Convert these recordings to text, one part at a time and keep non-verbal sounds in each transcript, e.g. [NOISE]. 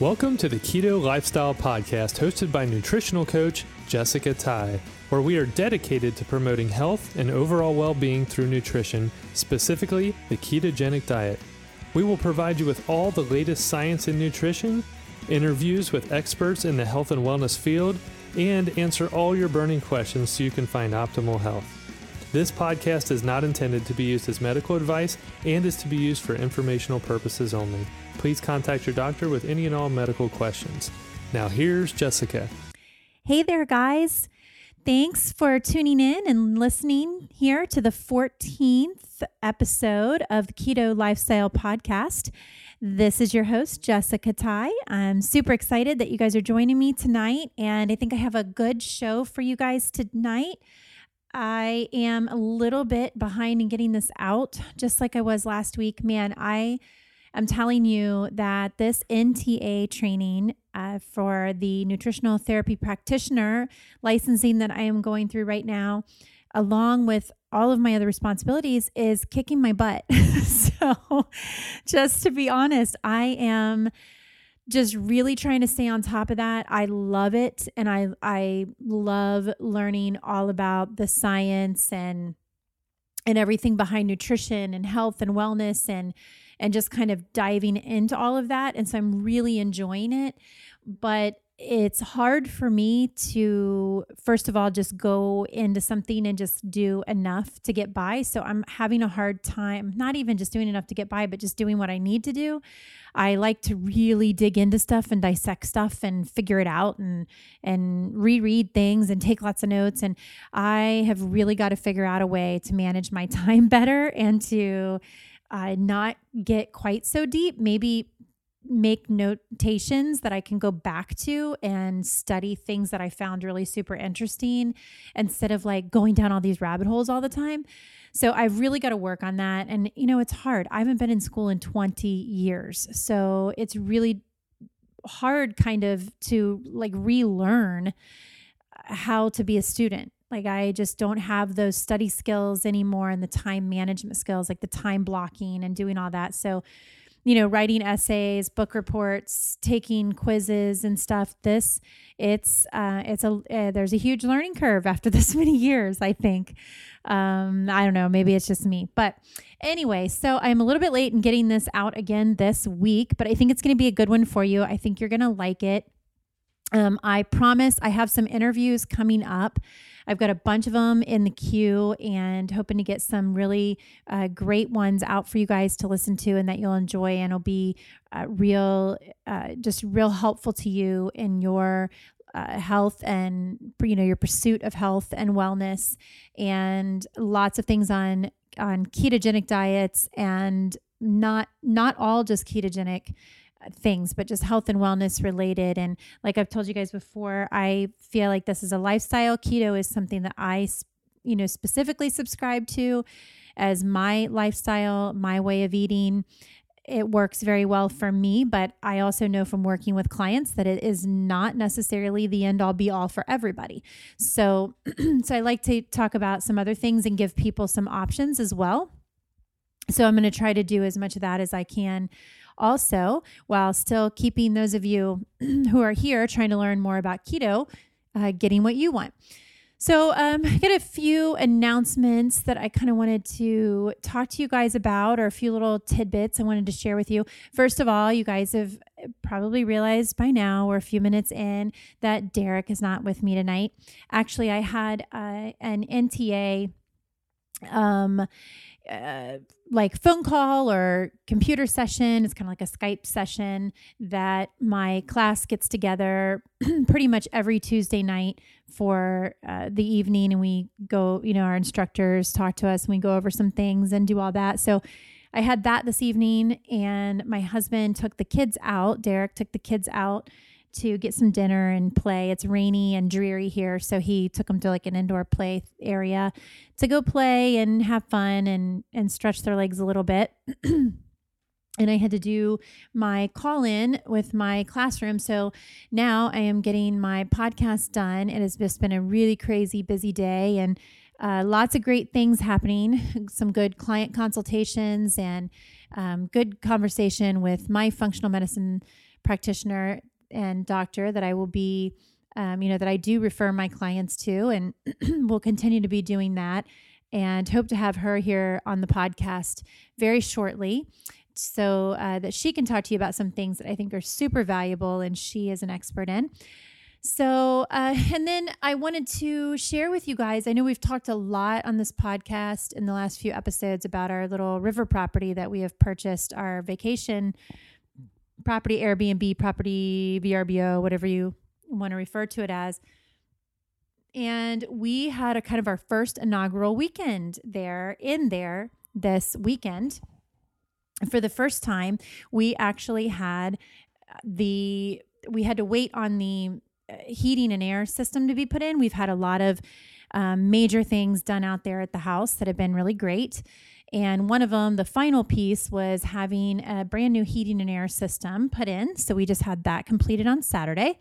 Welcome to the Keto Lifestyle Podcast, hosted by nutritional coach Jessica Ty, where we are dedicated to promoting health and overall well being through nutrition, specifically the ketogenic diet. We will provide you with all the latest science in nutrition, interviews with experts in the health and wellness field, and answer all your burning questions so you can find optimal health. This podcast is not intended to be used as medical advice and is to be used for informational purposes only. Please contact your doctor with any and all medical questions. Now, here's Jessica. Hey there, guys. Thanks for tuning in and listening here to the 14th episode of the Keto Lifestyle Podcast. This is your host, Jessica Ty. I'm super excited that you guys are joining me tonight, and I think I have a good show for you guys tonight. I am a little bit behind in getting this out, just like I was last week. Man, I am telling you that this NTA training uh, for the nutritional therapy practitioner licensing that I am going through right now, along with all of my other responsibilities, is kicking my butt. [LAUGHS] so, just to be honest, I am just really trying to stay on top of that. I love it and I I love learning all about the science and and everything behind nutrition and health and wellness and and just kind of diving into all of that. And so I'm really enjoying it. But it's hard for me to first of all just go into something and just do enough to get by. So i'm having a hard time not even just doing enough to get by but just doing what i need to do. I like to really dig into stuff and dissect stuff and figure it out and and reread things and take lots of notes. And i have really got to figure out a way to manage my [LAUGHS] time better and to uh, not get quite so deep maybe make notations that I can go back to and study things that I found really super interesting instead of like going down all these rabbit holes all the time. So I've really got to work on that. And, you know, it's hard. I haven't been in school in 20 years. So it's really hard kind of to like relearn how to be a student. Like I just don't have those study skills anymore and the time management skills, like the time blocking and doing all that. So you know, writing essays, book reports, taking quizzes and stuff. This, it's, uh, it's a, uh, there's a huge learning curve after [LAUGHS] this many years, I think. Um, I don't know, maybe it's just me. But anyway, so I'm a little bit late in getting this out again this week, but I think it's going to be a good one for you. I think you're going to like it. Um, I promise I have some interviews coming up. I've got a bunch of them in the queue and hoping to get some really uh, great ones out for you guys to listen to and that you'll enjoy and will be uh, real, uh, just real helpful to you in your uh, health and you know your pursuit of health and wellness and lots of things on on ketogenic diets and not not all just ketogenic things, but just health and wellness related. And like I've told you guys before, I feel like this is a lifestyle. Keto is something that I, you know, specifically subscribe to as my lifestyle, my way of eating. It works very well for me, but I also know from working with clients that it is not necessarily the end all be all for everybody. So, [CLEARS THROAT] so I like to talk about some other things and give people some options as well. So I'm going to try to do as much of that as I can also, while still keeping those of you [CLEARS THROAT] who are here trying to learn more about keto, uh, getting what you want. So, um, I got a few announcements that I kind of wanted to talk to you guys about, or a few little tidbits I wanted to share with you. First of all, you guys have probably realized by now, we're a few minutes in, that Derek is not with me tonight. Actually, I had uh, an NTA um, uh, like phone call or computer session. It's kind of like a Skype session that my class gets together [CLEARS THROAT] pretty much every Tuesday night for uh, the evening. And we go, you know, our instructors talk to us and we go over some things and do all that. So I had that this evening, and my husband took the kids out. Derek took the kids out to get some dinner and play. It's rainy and dreary here, so he took them to like an indoor play area to go play and have fun and and stretch their legs a little bit. [CLEARS THROAT] and I had to do my call in with my classroom. So now I am getting my podcast done. It has just been a really crazy busy day and uh, lots of great things happening, [LAUGHS] some good client consultations and um, good conversation with my functional medicine practitioner and doctor that I will be, um, you know, that I do refer my clients to, and [CLEARS THROAT] will continue to be doing that. And hope to have her here on the podcast very shortly so uh, that she can talk to you about some things that I think are super valuable and she is an expert in. So, uh, [LAUGHS] and then I wanted to share with you guys. I know we've talked a lot on this podcast in the last few episodes about our little river property that we have purchased, our vacation property, Airbnb property, VRBO, whatever you want to refer to it as. And we had a kind of our first inaugural weekend there in there this weekend. For the first time, we actually had the we had to wait on the heating and air system to be put in. We've had a lot of um, major things done out there at the house that have been really great. And one of them, the final piece, was having a brand new heating and air system put in. So we just had that completed on Saturday.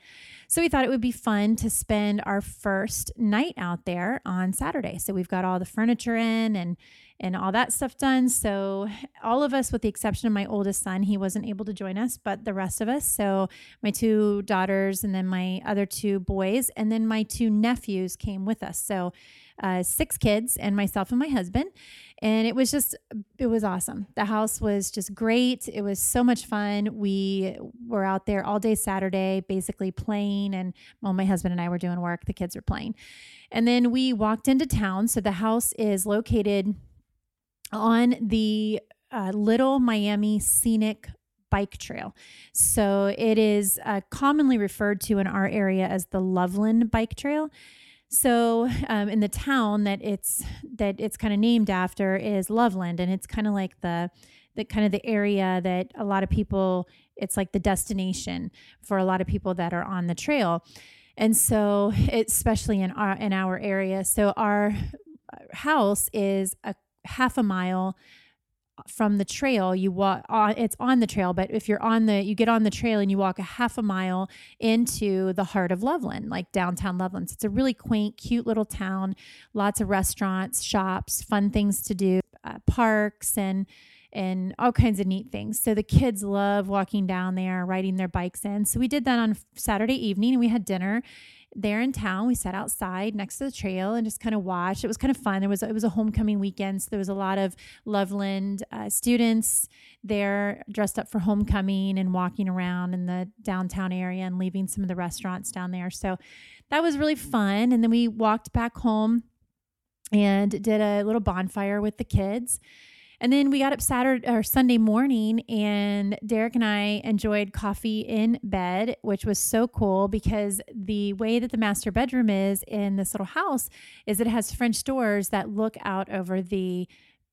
So we thought it would be fun to spend our first night out there on Saturday. So we've got all the furniture in and and all that stuff done. So, all of us, with the exception of my oldest son, he wasn't able to join us, but the rest of us, so my two daughters and then my other two boys, and then my two nephews came with us. So, uh, six kids and myself and my husband. And it was just, it was awesome. The house was just great. It was so much fun. We were out there all day Saturday, basically playing. And well, my husband and I were doing work, the kids were playing. And then we walked into town. So the house is located on the uh, Little Miami Scenic Bike Trail. So it is uh, commonly referred to in our area as the Loveland Bike Trail. So um, in the town that it's that it's kind of named after is Loveland, and it's kind of like the the kind of the area that a lot of people it's like the destination for a lot of people that are on the trail. And so, especially in our in our area, so our house is a half a mile from the trail you walk on it's on the trail but if you're on the you get on the trail and you walk a half a mile into the heart of loveland like downtown loveland. So it's a really quaint cute little town lots of restaurants shops fun things to do uh, parks and and all kinds of neat things. So the kids love walking down there riding their bikes in. So we did that on saturday evening and we had dinner there in town. We sat outside next to the trail and just kind of watched. It was kind of fun. There was it was a homecoming weekend, so there was a lot of Loveland uh, students there dressed up for homecoming and walking around in the downtown area and leaving some of the restaurants down there. So that was really fun. And then we walked back home and did a little bonfire with the kids. And then we got up Saturday or Sunday morning, and Derek and I enjoyed coffee in bed, which was so cool because the way that the master bedroom is in this little house is it has French doors that look out over the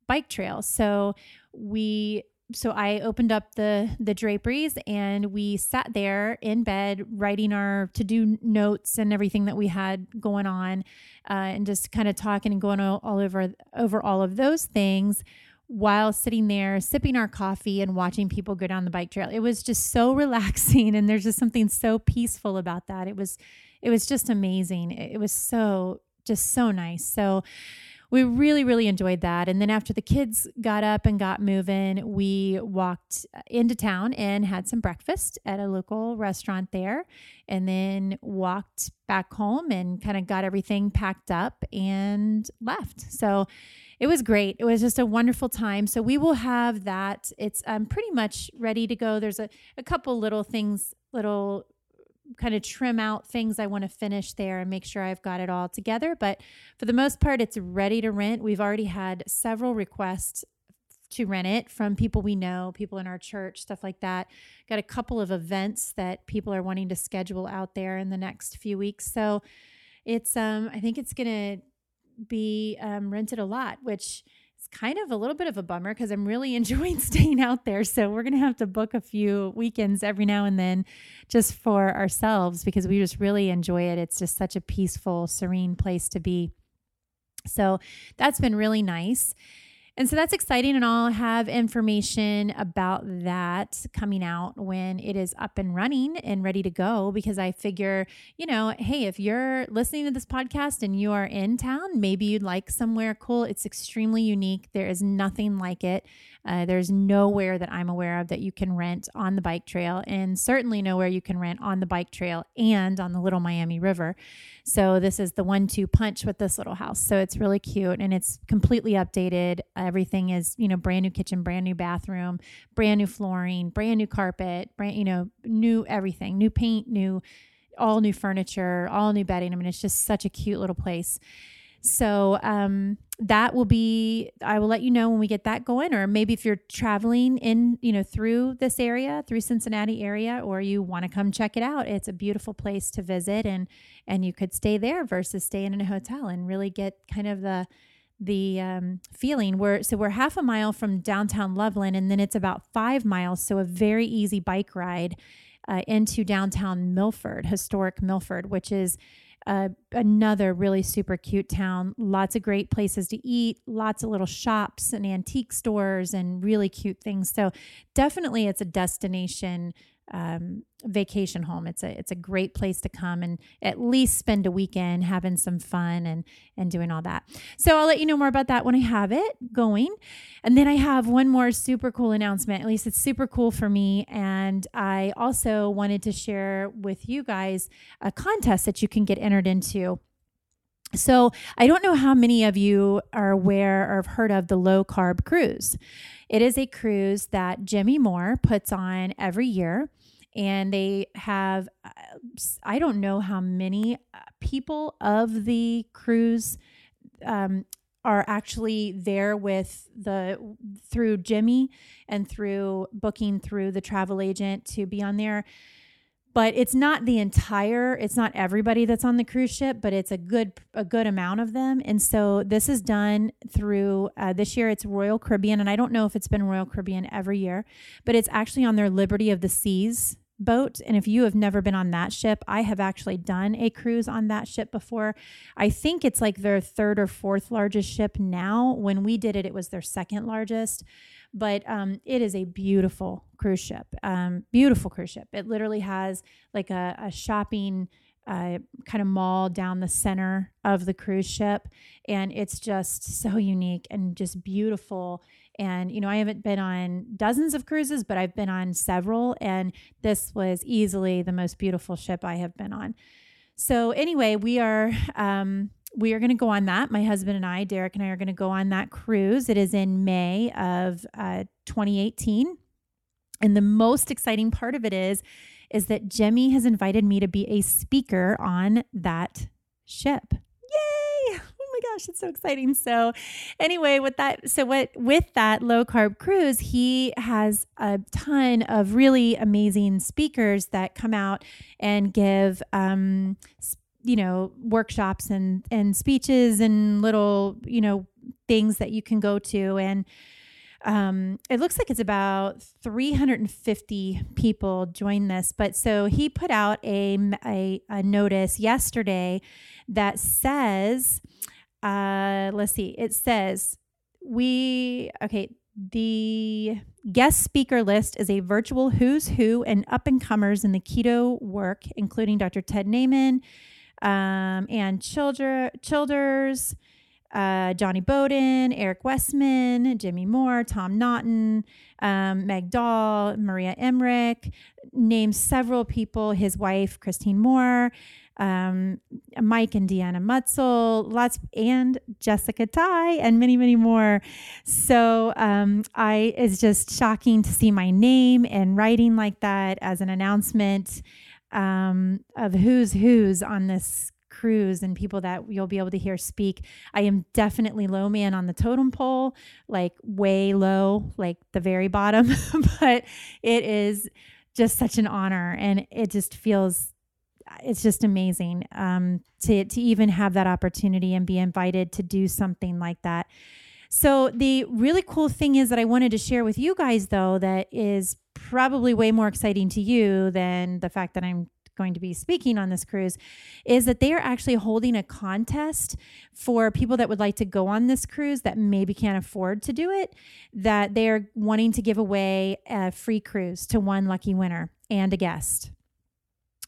bike trail. So we so I opened up the the draperies and we sat there in bed writing our to do notes and everything that we had going on, uh, and just kind of talking and going all, all over over all of those things while sitting there sipping our coffee and watching people go down the bike trail. It was just so [LAUGHS] relaxing and there's just something so peaceful about that. It was it was just amazing. It was so just so nice. So we really really enjoyed that and then after the kids got up and got moving we walked into town and had some breakfast at a local restaurant there and then walked back home and kind of got everything packed up and left so it was great. It was just a wonderful time. So we will have that. It's um, pretty much ready to go. There's a, a couple little things, little kind of trim out things I want to finish there and make sure I've got it all together. But for the most part, it's ready to rent. We've already had several requests to rent it from people we know, people in our church, stuff like that. Got a couple of events that people are wanting to schedule out there in the next few weeks. So it's um I think it's going to be um, rented a lot, which is kind of a little bit of a bummer because I'm really [LAUGHS] enjoying staying out there. So we're going to have to book a few weekends every now and then just for ourselves because we just really enjoy it. It's just such a peaceful, serene place to be. So that's been really nice. And so that's exciting. And I'll have information about that coming out when it is up and running and ready to go. Because I figure, you know, hey, if you're listening to this podcast and you are in town, maybe you'd like somewhere cool. It's extremely unique. There is nothing like it. Uh, there's nowhere that I'm aware of that you can rent on the bike trail, and certainly nowhere you can rent on the bike trail and on the Little Miami River. So, this is the one two punch with this little house. So, it's really cute and it's completely updated. Everything is, you know, brand new kitchen, brand new bathroom, brand new flooring, brand new carpet, brand, you know, new everything, new paint, new, all new furniture, all new bedding. I mean, it's just such a cute little place. So um, that will be, I will let you know when we get that going, or maybe if you're traveling in, you know, through this area, through Cincinnati area, or you want to come check it out. It's a beautiful place to visit, and and you could stay there versus staying in a hotel and really get kind of the the um, feeling. We're so we're half a mile from downtown Loveland, and then it's about five miles, so a very easy bike ride uh, into downtown Milford, historic Milford, which is uh, another really super cute town. Lots of great places to eat, lots of little shops and antique stores, and really cute things. So, definitely, it's a destination um, vacation home. It's a it's a great place to come and at least spend a weekend having some fun and and doing all that. So I'll let you know more about that when I have it going. And then I have one more super cool announcement. At least it's super cool for me. And I also wanted to share with you guys a contest that you can get entered into. So, I don't know how many of you are aware or have heard of the low carb cruise. It is a cruise that Jimmy Moore puts on every year and they have uh, i don't know how many uh, people of the cruise um, are actually there with the through jimmy and through booking through the travel agent to be on there but it's not the entire it's not everybody that's on the cruise ship but it's a good a good amount of them and so this is done through uh, this year it's royal caribbean and i don't know if it's been royal caribbean every year but it's actually on their liberty of the seas boat. And if you have never been on that ship, I have actually done a cruise on that ship before. I think it's like their third or fourth largest ship now. When we did it, it was their second largest. But um, it is a beautiful cruise ship. Um, beautiful cruise ship. It literally has like a, a shopping uh, kind of mall down the center of the cruise ship. And it's just so unique and just beautiful and, you know, I haven't been on dozens of cruises, but I've been on several. And this was easily the most beautiful ship I have been on. So, anyway, we are. Um, we are going to go on that. My husband and I, Derek and I, are going to go on that cruise. It is in May of uh, 2018. And the most exciting part of it is, is that Jimmy has invited me to be a speaker on that ship Yay! [LAUGHS] Oh my gosh, it's so exciting. So anyway, with that, so what with that low carb cruise, he has a ton of really amazing speakers that come out and give um, you know, workshops and and speeches and little, you know, things that you can go to and um, it looks like it's about 350 people join this. But so he put out a, a, a notice yesterday that says uh, let's see. It says we okay. The guest speaker list is a virtual who's who and up and comers in the keto work, including Dr. Ted Naiman, um, and Childer, Childers, uh, Jonny Bowden, Eric Westman, Jimmy Moore, Tom Naughton, um, Meg Dahl, Maria Emmerich, names several people, his wife, Christine Moore um, Mike and Deanna Mutzel, lots, and Jessica Ty, and many, many more. So um, I it's just shocking to see my name and writing like that as an announcement um, of who's who's on this cruise and people that you'll be able to hear speak. I am definitely low man on the totem pole, like way low, like the very bottom, [LAUGHS] but it is just such an honor and it just feels it's just amazing um, to to even have that opportunity and be invited to do something like that. So the really cool thing is that I wanted to share with you guys though that is probably way more exciting to you than the fact that I'm going to be speaking on this cruise, is that they are actually holding a contest for people that would like to go on this cruise that maybe can't afford to do it, that they're wanting to give away a free cruise to one lucky winner and a guest.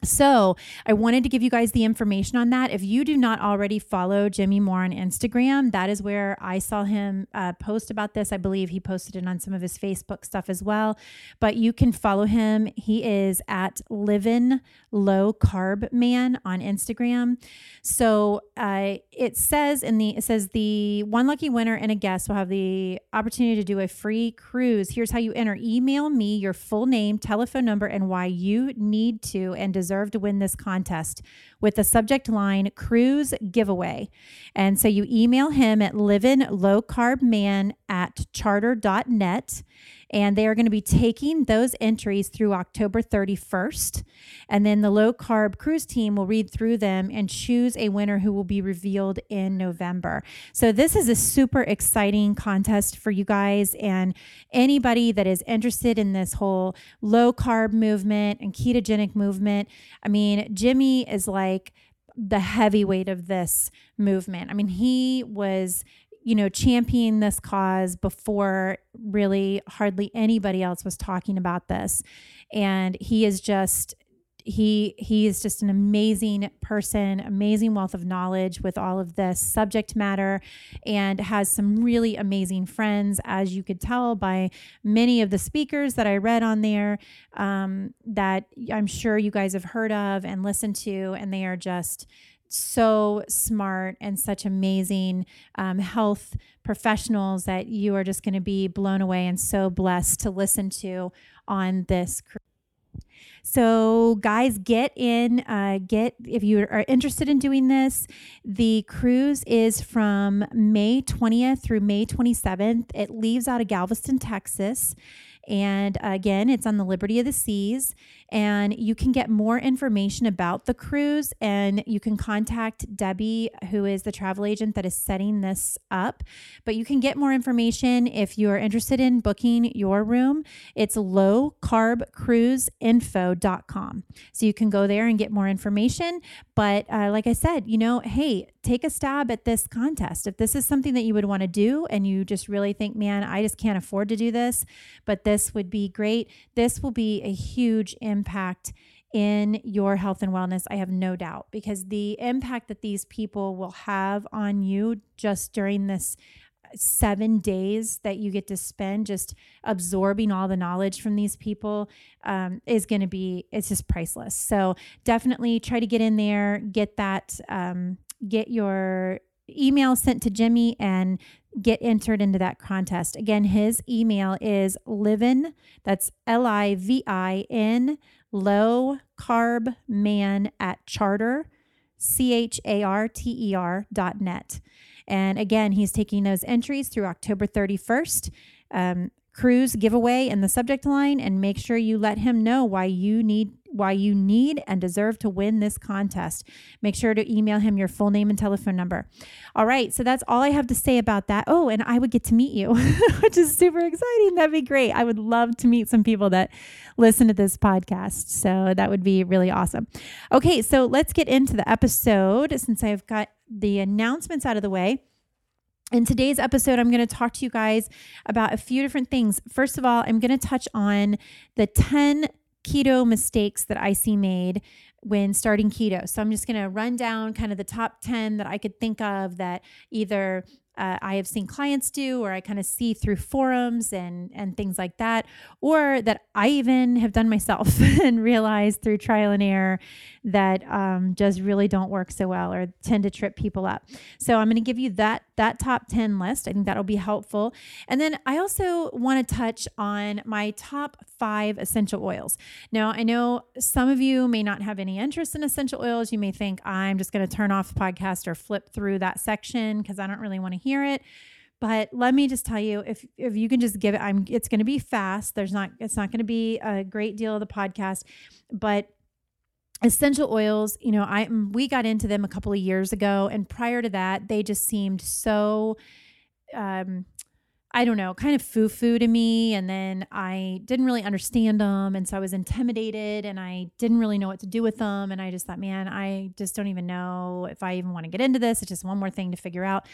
So, I wanted to give you guys the information on that. If you do not already follow Jimmy Moore on Instagram, that is where I saw him uh, post about this. I believe he posted it on some of his Facebook stuff as well. But you can follow him. He is at Livin Low Carb Man on Instagram. So, uh, it says in the it says the one lucky winner and a guest will have the opportunity to do a free cruise. Here's how you enter: email me your full name, telephone number, and why you need to and deserve deserve to win this contest with the subject line cruise giveaway. And so you email him at living low carb man at charter.net and they are going to be taking those entries through October 31st. And then the low carb cruise team will read through them and choose a winner who will be revealed in November. So, this is a super exciting contest for you guys and anybody that is interested in this whole low carb movement and ketogenic movement. I mean, Jimmy is like, the heavyweight of this movement. I mean, he was you know, championing this cause before really hardly anybody else was talking about this. And he is just he he is just an amazing person amazing wealth of knowledge with all of this subject matter and has some really amazing friends as you could tell by many of the speakers that i read on there um, that i'm sure you guys have heard of and listened to and they are just so smart and such amazing um, health professionals that you are just going to be blown away and so blessed to listen to on this. So, guys, get in. Uh, get if you are interested in doing this. The cruise is from May 20th through May 27th. It leaves out of Galveston, Texas. And again, it's on the Liberty of the Seas. And you can get more information about the cruise and you can contact Debbie, who is the travel agent that is setting this up. But you can get more information if you are interested in booking your room. It's lowcarbcruiseinfo.com. So you can go there and get more information. But uh, like I said, you know, hey, take a stab at this contest. If this is something that you would want to do and you just really think, man, I just can't afford to do this, but this would be great, this will be a huge impact in your health and wellness. I have no doubt because the impact that these people will have on you just during this seven days that you get to spend just absorbing all the knowledge from these people um, is going to be it's just priceless so definitely try to get in there get that um, get your email sent to Jimmy and get entered into that contest. Again, his email is livin, that's L I V I N, low carb man at charter, C H A R T E R dot net. And again, he's taking those entries through October 31st. Um, cruise giveaway in the subject line and make sure you let him know why you need why you need and deserve to win this contest. Make sure to email him your full name and telephone number. All right, so that's all I have to say about that. Oh, and I would get to meet you, [LAUGHS] which is super exciting. That'd be great. I would love to meet some people that listen to this podcast. So that would be really awesome. Okay, so let's get into the episode since I've got the announcements out of the way. In today's episode, I'm going to talk to you guys about a few different things. First of all, I'm going to touch on the 10 keto mistakes that I see made when starting keto. So I'm just going to run down kind of the top 10 that I could think of that either uh, I have seen clients do, or I kind of see through forums and and things like that, or that I even have done myself [LAUGHS] and realized through trial and error that um, just really don't work so well or tend to trip people up. So I'm going to give you that that top ten list. I think that'll be helpful. And then I also want to touch on my top five essential oils. Now I know some of you may not have any interest in essential oils. You may think I'm just going to turn off the podcast or flip through that section because I don't really want to hear hear it. But let me just tell you, if if you can just give it, I'm it's going to be fast. There's not it's not going to be a great deal of the podcast, but essential oils you know i we got into them a couple of years ago and prior to that they just seemed so um I don't know, kind of foo foo to me. And then I didn't really understand them. And so I was intimidated and I didn't really know what to do with them. And I just thought, man, I just don't even know if I even want to get into this. It's just one more thing to figure out.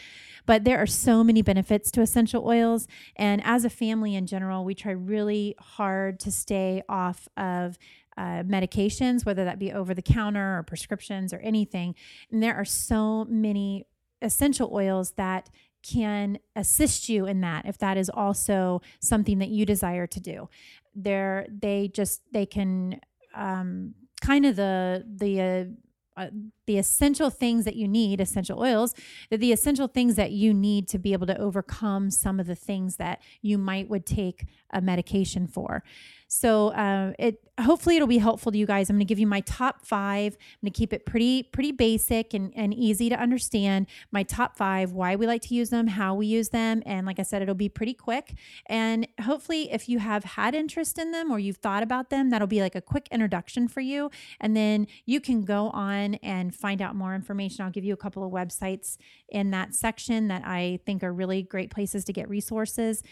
But there are so many benefits to essential oils. And as a family in general, we try really hard to stay off of uh, medications, whether that be over the counter or prescriptions or anything. And there are so many essential oils that can assist you in that if that is also something that you desire to do. They're they just they can um, kind of the the uh, uh, the essential things that you need, essential oils, the essential things that you need to be able to overcome some of the things that you might would take a medication for. So uh, it hopefully it'll be helpful to you guys. I'm going to give you my top five. I'm going to keep it pretty pretty basic and, and easy to understand. My top five, why we like to use them, how we use them, and like I said, it'll be pretty quick. And hopefully, if you have had interest in them or you've thought about them, that'll be like a quick introduction for you. And then you can go on and find out more information. I'll give you a couple of websites in that section that I think are really great places to get resources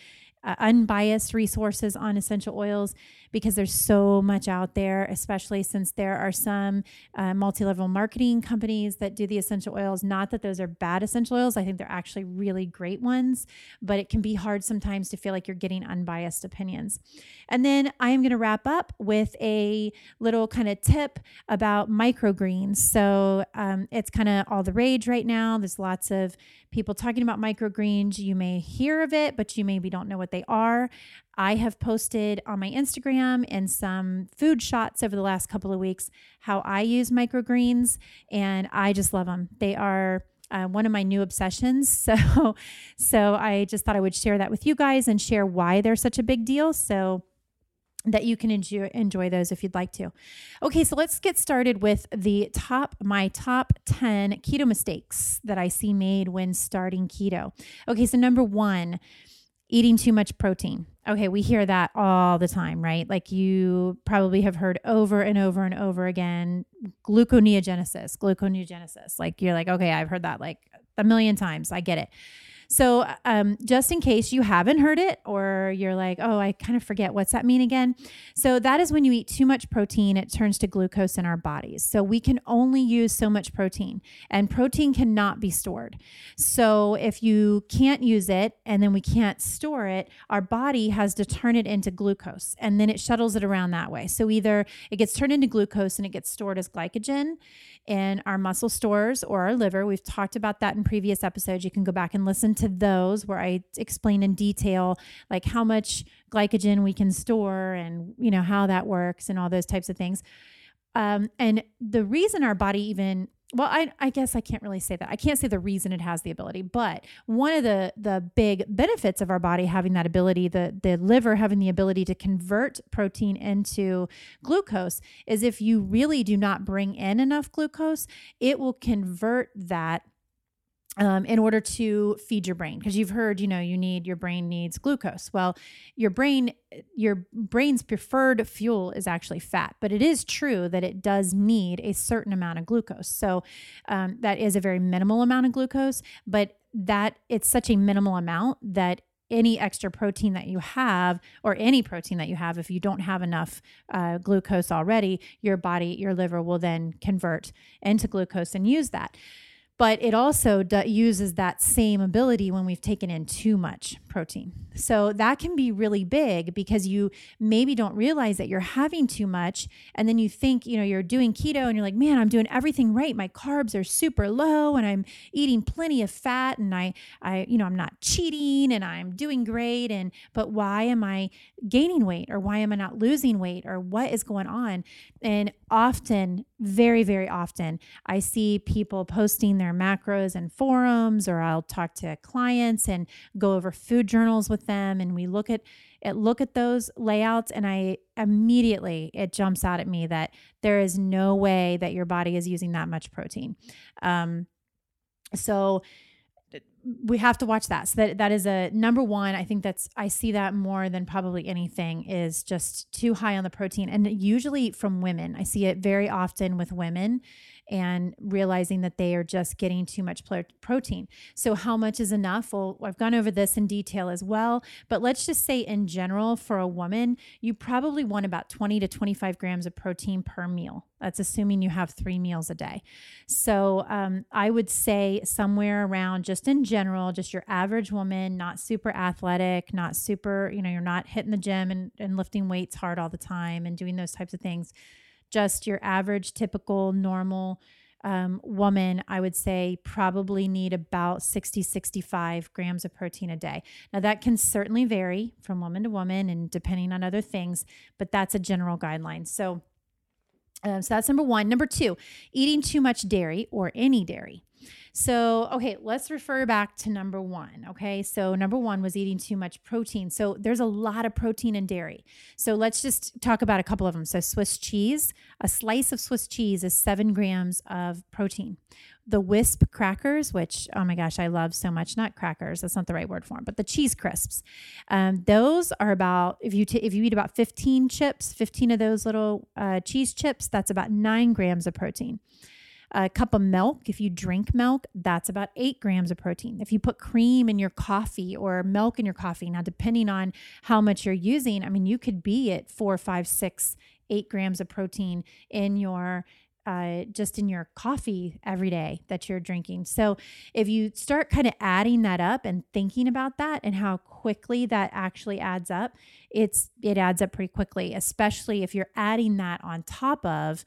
uh, unbiased resources on essential oils because there's so much out there, especially since there are some uh, multi level marketing companies that do the essential oils. Not that those are bad essential oils, I think they're actually really great ones, but it can be hard sometimes to feel like you're getting unbiased opinions. And then I am going to wrap up with a little kind of tip about microgreens. So um, it's kind of all the rage right now. There's lots of people talking about microgreens. You may hear of it, but you maybe don't know what they are. I have posted on my Instagram and some food shots over the last couple of weeks how I use microgreens, and I just love them. They are uh, one of my new obsessions. [LAUGHS] So, so I just thought I would share that with you guys and share why they're such a big deal. So that you can enjoy, enjoy those if you'd like to. Okay, so let's get started with the top my top 10 keto mistakes that I see made when starting keto. Okay, so number 1, eating too much protein. Okay, we hear that all the time, right? Like you probably have heard over and over and over again gluconeogenesis, gluconeogenesis. Like you're like, okay, I've heard that like a million times. I get it. So, um, just in case you haven't heard it or you're like, oh, I kind of forget, what's that mean again? So, that is when you eat too much protein, it turns to glucose in our bodies. So, we can only use so much protein, and protein cannot be stored. So, if you can't use it and then we can't store it, our body has to turn it into glucose and then it shuttles it around that way. So, either it gets turned into glucose and it gets stored as glycogen in our muscle stores or our liver. We've talked about that in previous episodes. You can go back and listen to those where I explain in detail like how much glycogen we can store and you know how that works and all those types of things. Um, and the reason our body even well I, I guess i can't really say that. I can't say the reason it has the ability but one of the the big benefits of our body having that ability the the liver having the ability to convert protein into glucose is if you really do not bring in enough glucose it will convert that um, in order to feed your brain because you've heard you know you need your brain needs glucose. Well your brain your brain's preferred fuel is actually fat but it is true that it does need a certain amount of glucose. So um, that is a very minimal amount of glucose but that it's such a minimal amount that any extra protein that you have or any protein that you have if you don't have enough uh, glucose already your body your liver will then convert into glucose and use that but it also d- uses that same ability when we've taken in too much protein. So that can be really big because you maybe don't realize that you're having too much and then you think, you know, you're doing keto and you're like, "Man, I'm doing everything right. My carbs are super low and I'm eating plenty of fat and I I you know, I'm not cheating and I'm doing great and but why am I gaining weight or why am I not losing weight or what is going on?" And often, very very often, I see people posting their macros and forums or I'll talk to clients and go over food journals with them and we look at it look at those layouts and I immediately it jumps out at me that there is no way that your body is using that much protein. Um, so we have to watch that. So that that is a number one. I think that's I see that more than probably anything is just too high on the protein, and usually from women. I see it very often with women and realizing that they are just getting too much protein. So, how much is enough? Well, I've gone over this in detail as well, but let's just say in general, for a woman, you probably want about 20 to 25 grams of protein per meal. That's assuming you have three meals a day. So, um, I would say somewhere around just in general, just your average woman, not super athletic, not super, you know, you're not hitting the gym and, and lifting weights hard all the time and doing those types of things just your average, typical, normal um, woman, I would say probably need about 60, 65 grams of protein a day. Now, that can certainly vary from woman to woman and depending on other things, but that's a general guideline. So, um, so that's number one. Number two, eating too much dairy or any dairy. So, okay, let's refer back to number one. Okay, so number one was eating too much protein. So, there's a lot of protein in dairy. So, let's just talk about a couple of them. So, Swiss cheese, a slice of Swiss cheese is seven grams of protein. The Whisps crackers, which, oh my gosh, I love so much, not crackers, that's not the right word for them, but the cheese crisps. Um, those are about, if you, t- if you eat about 15 chips, 15 of those little uh, cheese chips, that's about nine grams of protein. A cup of milk, if you drink milk, that's about eight grams of protein. If you put cream in your coffee or milk in your coffee, now depending on how much you're using, I mean, you could be at four, five, six, eight grams of protein in your uh, just in your coffee every day that you're drinking. So if you start kind of adding that up and thinking about that and how quickly that actually adds up, it's it adds up pretty quickly, especially if you're adding that on top of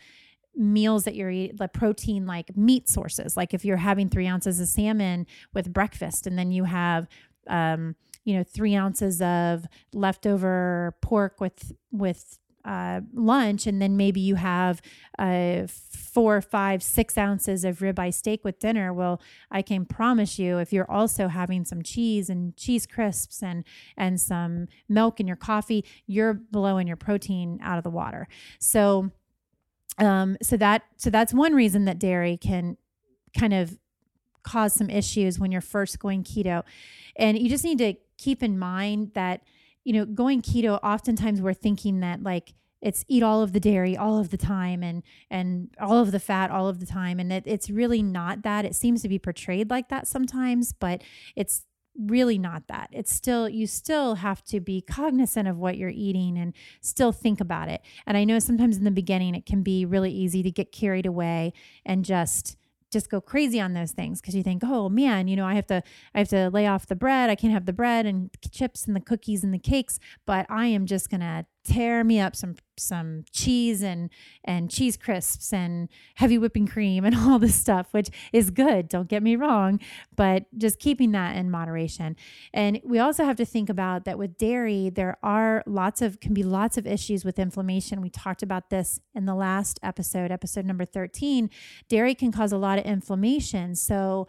meals that you're eating, the protein like meat sources. Like if you're having three ounces of salmon with breakfast, and then you have, um, you know, three ounces of leftover pork with with uh, lunch, and then maybe you have uh, four, five, six ounces of ribeye steak with dinner. Well, I can promise you, if you're also having some cheese and cheese crisps and and some milk in your coffee, you're blowing your protein out of the water. So um, so that so that's one reason that dairy can kind of cause some issues when you're first going keto. And you just need to keep in mind that, you know, going keto, oftentimes we're thinking that like it's eat all of the dairy all of the time and and all of the fat all of the time and it, it's really not that it seems to be portrayed like that sometimes but it's really not that. It's still, you still have to be cognizant of what you're eating and still think about it. And I know sometimes in the beginning it can be really easy to get carried away and just just go crazy on those things because you think, oh man, you know, I have to I have to lay off the bread. I can't have the bread and chips and the cookies and the cakes, but I am just gonna tear me up some some cheese and and cheese crisps and heavy whipping cream and [LAUGHS] all this stuff which is good don't get me wrong but just keeping that in moderation. And we also have to think about that with dairy there are lots of can be lots of issues with inflammation. We talked about this in the last episode episode number 13 dairy can cause a lot of inflammation. So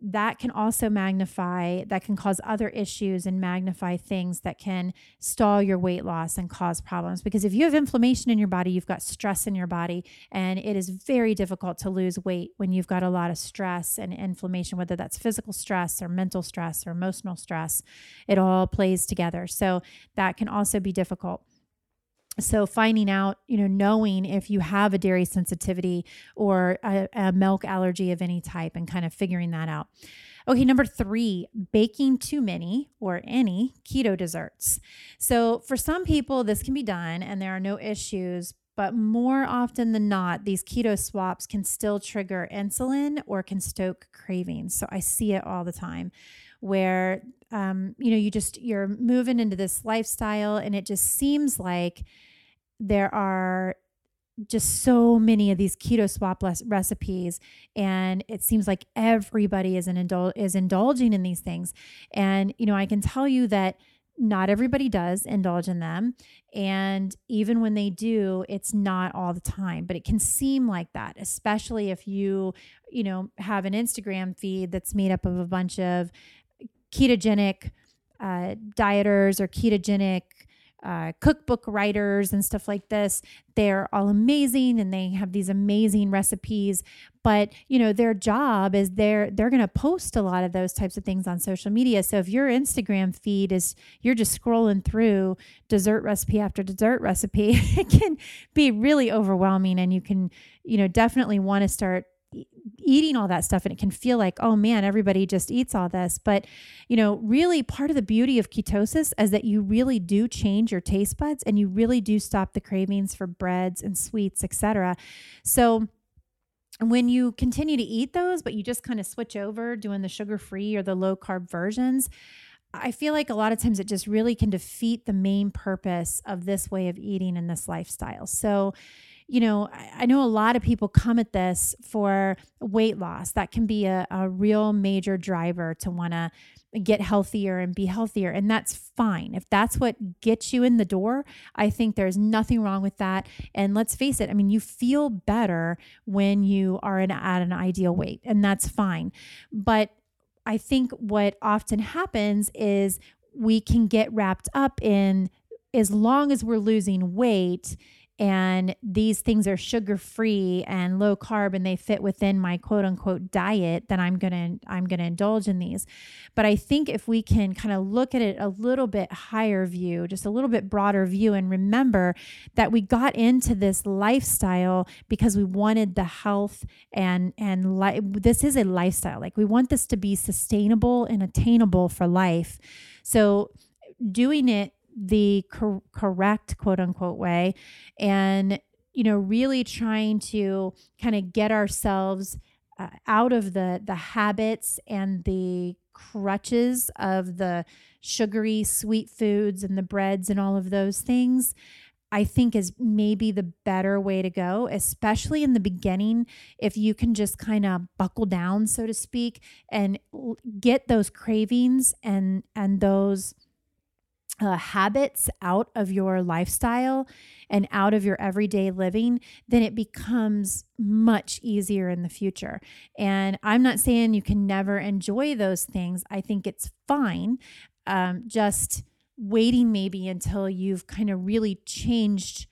that can also magnify, that can cause other issues and magnify things that can stall your weight loss and cause problems. Because if you have inflammation in your body, you've got stress in your body, and it is very difficult to lose weight when you've got a lot of stress and inflammation, whether that's physical stress or mental stress or emotional stress. It all plays together. So that can also be difficult so finding out you know knowing if you have a dairy sensitivity or a, a, milk allergy of any type and kind of figuring that out. Okay number three baking too many or any keto desserts. So for some people this can be done and there are no issues but more often than not these keto swaps can still trigger insulin or can stoke cravings. So i see it all the time where um, you know you just you're moving into this lifestyle and it just seems like there are just so many of these keto swap recipes and it seems like everybody is an indul- is indulging in these things. And you know i can tell you that not everybody does indulge in them and even when they do it's not all the time but it can seem like that especially if you you know have an instagram feed that's made up of a bunch of ketogenic uh, dieters or ketogenic uh, cookbook writers and stuff like this. They're all amazing and they have these amazing recipes. But you know, their job is they're they're going to post a lot of those types of things on social media. So if your Instagram feed is you're just scrolling through dessert recipe after dessert recipe, [LAUGHS] it can be really overwhelming, and you can you know definitely want to start eating all that stuff and it can feel like oh man everybody just eats all this but you know really part of the beauty of ketosis is that you really do change your taste buds and you really do stop the cravings for breads and sweets etc so when you continue to eat those but you just kind of switch over doing the sugar free or the low carb versions I feel like a lot of times it just really can defeat the main purpose of this way of eating and this lifestyle. So, you know, I, I know a lot of people come at this for weight loss. That can be a, a real major driver to want to get healthier and be healthier. And that's fine. If that's what gets you in the door, I think there's nothing wrong with that. And let's face it, I mean, you feel better when you are in, at an ideal weight, and that's fine. But I think what often happens is we can get wrapped up in as long as we're losing weight and these things are sugar free and low carb and they fit within my quote unquote diet then i'm going to i'm going to indulge in these. But i think if we can kind of look at it a little bit higher view just a little bit broader view and remember that we got into this lifestyle because we wanted the health and and li- this is a lifestyle. Like we want this to be sustainable and attainable for life. So doing it the cor- correct quote unquote way and you know really trying to kind of get ourselves uh, out of the the habits and the crutches of the sugary sweet foods and the breads and all of those things I think is maybe the better way to go, especially in the beginning. If you can just kind of buckle down, so to speak, and get those cravings and and those uh, habits out of your lifestyle and out of your everyday living, then it becomes much easier in the future. And I'm not saying you can never enjoy those things, I think it's fine. Um, just waiting maybe until you've kind of really changed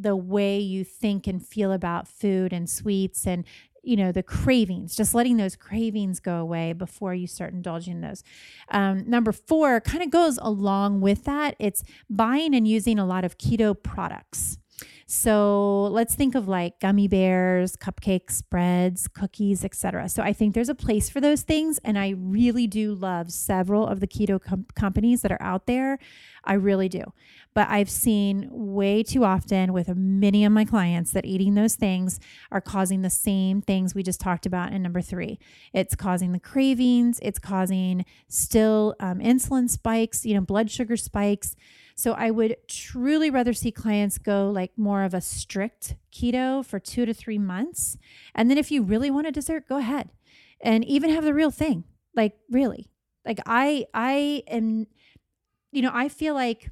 the way you think and feel about food and sweets and you know the cravings just letting those cravings go away before you start indulging those. Um, number four kind of goes along with that. It's buying and using a lot of keto products so let's think of like gummy bears, cupcakes, breads, cookies, etc. So I think there's a place for those things and I really do love several of the keto com- companies that are out there. I really do. But I've seen way too often with many of my clients that eating those things are causing the same things we just talked about in number three. It's causing the cravings, it's causing still um, insulin spikes, you know, blood sugar spikes. So I would truly rather see clients go like more of a strict keto for two to three months. And then if you really want a dessert, go ahead and even have the real thing. Like really. Like I I am you know, I feel like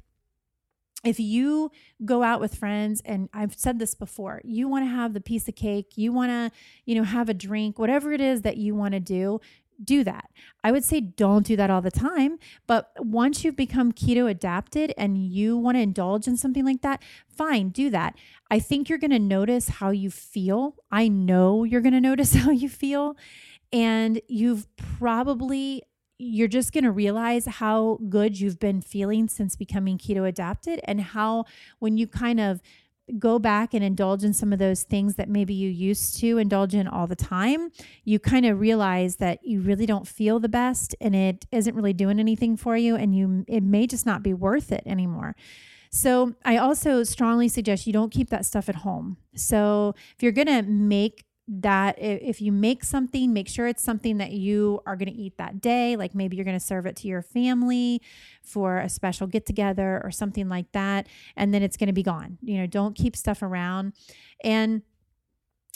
if you go out with friends and I've said this before, you want to have the piece of cake, you want to, you know, have a drink, whatever it is that you want to do, do that. I would say don't do that all the time, but once you've become keto adapted and you want to indulge in something like that, fine, do that. I think you're going to notice how you feel. I know you're going [LAUGHS] to notice how you feel. And you've probably, you're just going to realize how good you've been feeling since becoming keto adapted and how when you kind of go back and indulge in some of those things that maybe you used to indulge in all the time, you kind of realize that you really don't feel the best and it isn't really doing anything for you and you it may just not be worth it anymore. So, I also strongly suggest you don't keep that stuff at home. So, if you're going to make that if you make something, make sure it's something that you are going to eat that day. Like maybe you're going to serve it to your family for a special get together or something like that. And then it's going to be gone. You know, don't keep stuff around. And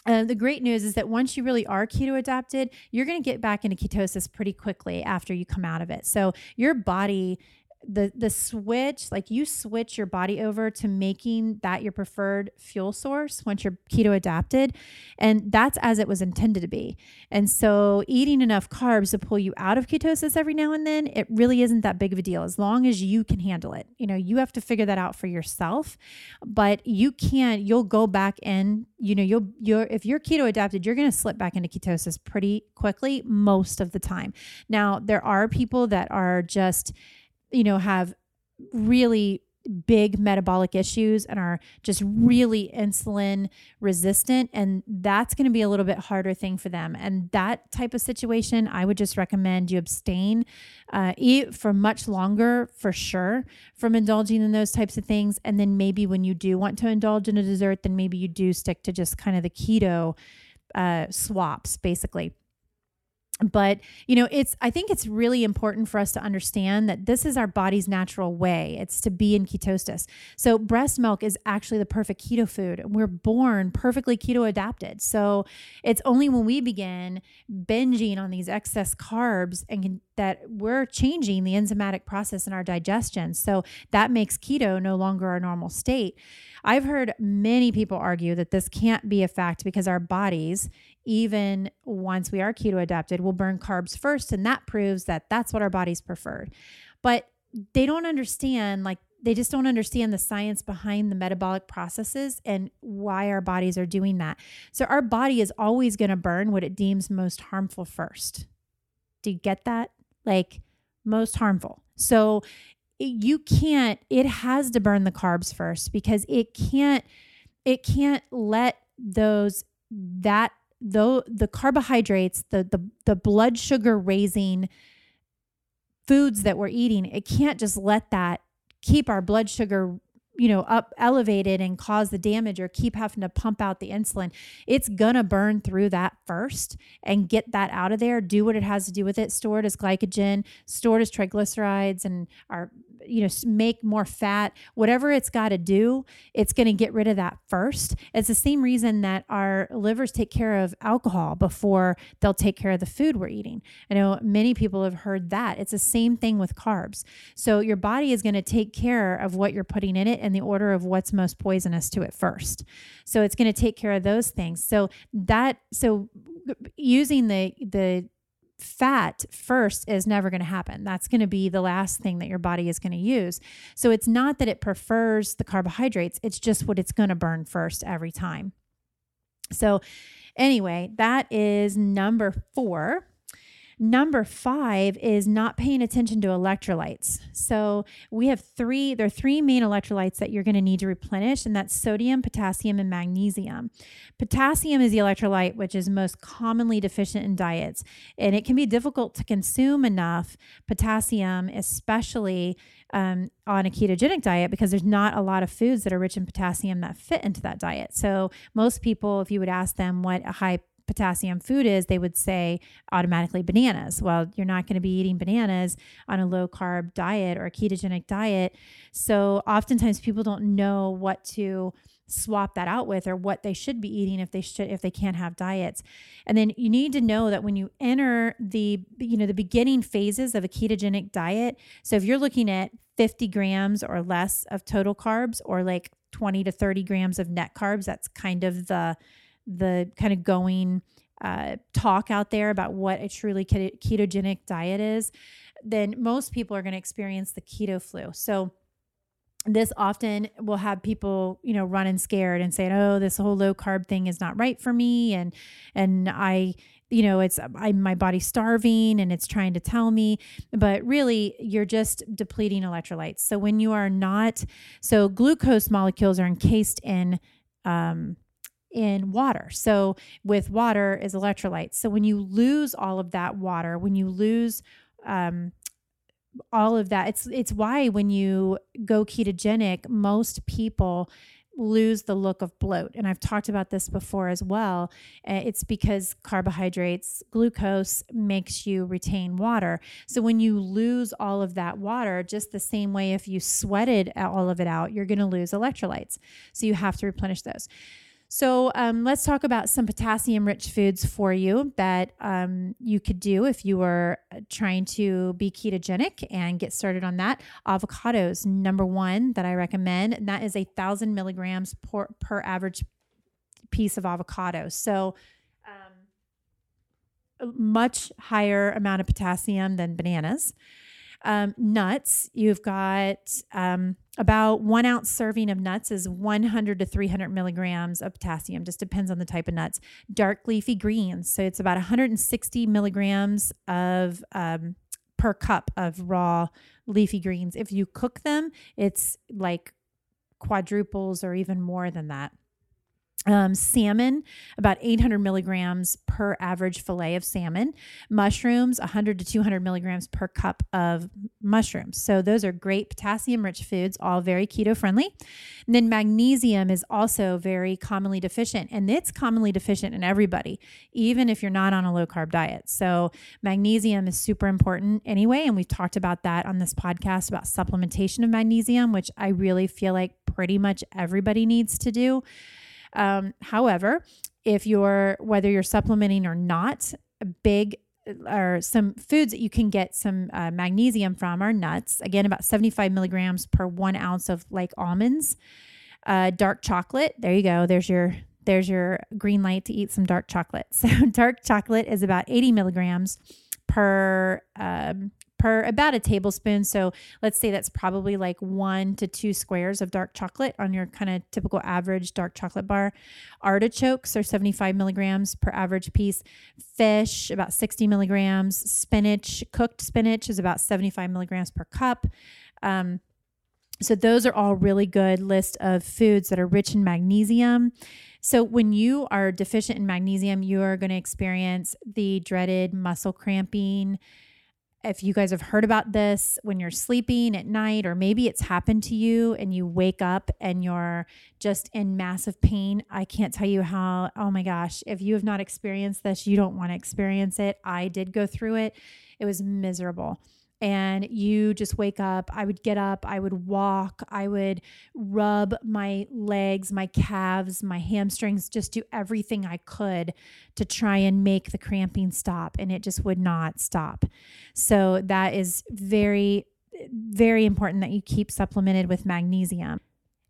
uh, the great news is that once you really are keto adapted, you're going to get back into ketosis pretty quickly after you come out of it. So your body the the switch like you switch your body over to making that your preferred fuel source once you're keto adapted and that's as it was intended to be. And so eating enough carbs to pull you out of ketosis every now and then it really isn't that big of a deal as long as you can handle it. You know you have to figure that out for yourself but you can't you'll go back in you know you'll you're if you're keto adapted you're going to slip back into ketosis pretty quickly most of the time. Now there are people that are just you know, have really big metabolic issues and are just really insulin resistant and that's going to be a little bit harder thing for them. And that type of situation i would just recommend you abstain uh, eat for much longer for sure from indulging in those types of things. And then maybe when you do want to indulge in a dessert then maybe you do stick to just kind of the keto uh, swaps basically but you know it's i think it's really important for us to understand that this is our body's natural way. It's to be in ketosis. So breast milk is actually the perfect keto food. We're born perfectly keto adapted. So it's only when we begin binging on these excess carbs and can, that we're changing the enzymatic process in our digestion. So that makes keto no longer our normal state. I've heard many people argue that this can't be a fact because our bodies, even once we are keto adapted, we'll burn carbs first. And that proves that that's what our bodies preferred. But they don't understand, like, they just don't understand the science behind the metabolic processes and why our bodies are doing that. So, our body is always going to burn what it deems most harmful first. Do you get that? Like, most harmful. So, you can't it has to burn the carbs first because it can't it can't let those that though the carbohydrates the the the blood sugar raising foods that we're eating it can't just let that keep our blood sugar you know up elevated and cause the damage or keep having to pump out the insulin. It's gonna burn through that first and get that out of there do what it has to do with it store it as glycogen store it as triglycerides and our you know make more fat whatever it's got to do it's going to get rid of that first. It's the same reason that our livers take care of alcohol before they'll take care of the food we're eating. I know many people have heard that. It's the same thing with carbs. So your body is going to take care of what you're putting in it in the order of what's most poisonous to it first. So it's going to take care of those things. So that so using the the fat first is never going to happen. That's going to be the last thing that your body is going to use. So it's not that it prefers the carbohydrates, it's just what it's going to burn first every time. So, anyway, that is number four. Number five is not paying attention to electrolytes. So we have three, there are three main electrolytes that you're going to need to replenish, and that's sodium, potassium, and magnesium. Potassium is the electrolyte which is most commonly deficient in diets, and it can be difficult to consume enough potassium, especially um, on a ketogenic diet because there's not a lot of foods that are rich in potassium that fit into that diet. So most people, if you would ask them what a high potassium food is, they would say automatically bananas. Well, you're not going to be eating bananas on a low carb diet or a ketogenic diet. So oftentimes people don't know what to swap that out with or what they should be eating if they should if they can't have diets and then you need to know that when you enter the you know the beginning phases of a ketogenic diet so if you're looking at 50 grams or less of total carbs or like 20 to 30 grams of net carbs that's kind of the the kind of going uh, talk out there about what a truly ketogenic diet is, then most people are going to experience the keto flu. So this often will have people, you know, running scared and saying, "Oh, this whole low carb thing is not right for me," and and I, you know, it's I my body's starving and it's trying to tell me, but really you're just depleting electrolytes. So when you are not, so glucose molecules are encased in um, in water. So with water is electrolytes. So when you lose all of that water, when you lose um, all of that, it's it's why when you go ketogenic, most people lose the look of bloat. And I've talked about this before as well. Eh, it's because carbohydrates, glucose makes you retain water. So when you lose all of that water, just the same way if you sweated all of it out, you're going to lose electrolytes. So you have to replenish those. So um, let's talk about some potassium rich foods for you that um, you could do if you were uh, trying to be ketogenic and get started on that. Avocados, number one that I recommend, and that is a thousand milligrams per, per average piece of avocado. So um, much higher amount of potassium than bananas. Um, nuts, you've got um, about one ounce serving of nuts is 100 to 300 milligrams of potassium, just depends on the type of nuts. Dark leafy greens, so it's about 160 milligrams of um, per cup of raw leafy greens. If you cook them, it's like quadruples or even more than that. Um, salmon, about 800 milligrams per average fillet of salmon. Mushrooms, 100 to 200 milligrams per cup of mushrooms. So, those are great potassium rich foods, all very keto friendly. And then, magnesium is also very commonly deficient, and it's commonly deficient in everybody, even if you're not on a low carb diet. So, magnesium is super important anyway. And we've talked about that on this podcast about supplementation of magnesium, which I really feel like pretty much everybody needs to do. Um, however, if you're whether you're supplementing or not, big or some foods that you can get some uh, magnesium from are nuts. Again, about 75 milligrams per one ounce of like almonds. Uh, dark chocolate. There you go. There's your there's your green light to eat some dark chocolate. [LAUGHS] So dark chocolate is about 80 milligrams per um, per about a tablespoon. So let's say that's probably like one to two squares of dark chocolate on your kind of typical average dark chocolate bar. Artichokes are 75 milligrams per average piece. Fish, about 60 milligrams. Spinach, cooked spinach is about 75 milligrams per cup. Um, so those are all really good list of foods that are rich in magnesium. So when you are deficient in magnesium, you are going to experience the dreaded muscle cramping, if you guys have heard about this when you're sleeping at night, or maybe it's happened to you and you wake up and you're just in massive pain, I can't tell you how, oh my gosh, if you have not experienced this, you don't want to experience it. I did go through it, it was miserable and you just wake up. I would get up, I would walk, I would rub my legs, my calves, my hamstrings, just do everything I could to try and make the cramping stop. And it just would not stop. So that is very, very important that you keep supplemented with magnesium.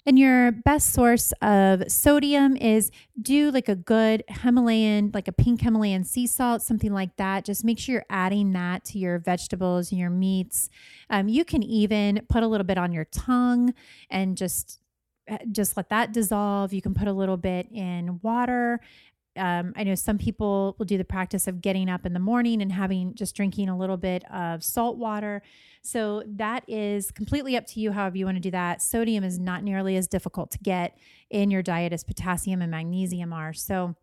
And your best source of sodium is do like a good Himalayan, like a pink Himalayan sea salt, something like that. Just make sure you're adding that to your vegetables and your meats. Um, you can even put a little bit on your tongue and just uh, just let that dissolve. You can put a little bit in water um, I know some people will do the practice of getting up in the morning and having just drinking a little bit of salt water. So that is completely up to you, however you want to do that. Sodium is not nearly as difficult to get in your diet as potassium and magnesium are. So,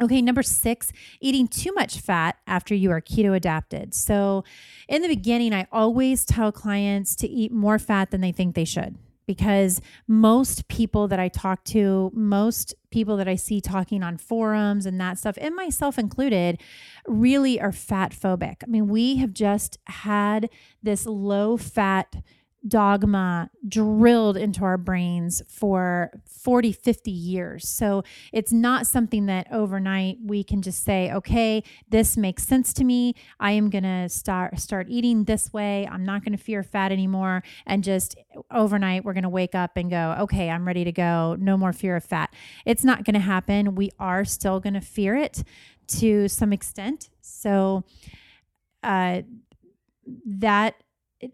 okay, number six, eating too much fat after you are keto adapted. So, in the beginning, I always tell clients to eat more fat than they think they should because most people that I talk to, most people that I see talking on forums and that stuff, and myself included, really are fat phobic. I mean, we have just had this low fat dogma drilled into our brains for 40, 50 years. So it's not something that overnight we can just say, okay, this makes sense to me. I am going to start start eating this way. I'm not going to fear fat anymore and just overnight we're going to wake up and go, okay, I'm ready to go. No more fear of fat. It's not going to happen. We are still going to fear it to some extent. So uh that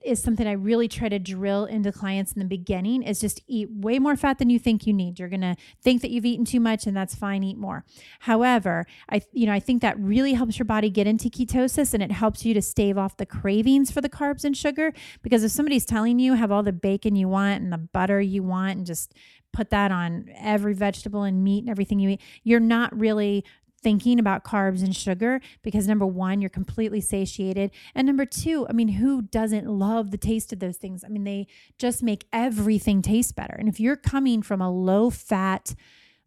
is something I really try to drill into clients in the beginning is just eat way more fat than you think you need. You're going to think that you've eaten too much and that's fine, eat more. However, I you know, I think that really helps your body get into ketosis and it helps you to stave off the cravings for the carbs and sugar because if somebody's telling you have all the bacon you want and the butter you want and just put that on every vegetable and meat and everything you eat, you're not really thinking about carbs and sugar because number one, you're completely satiated. And number two, I mean, who doesn't love the taste of those things? I mean, they just make everything taste better. And if you're coming from a low fat,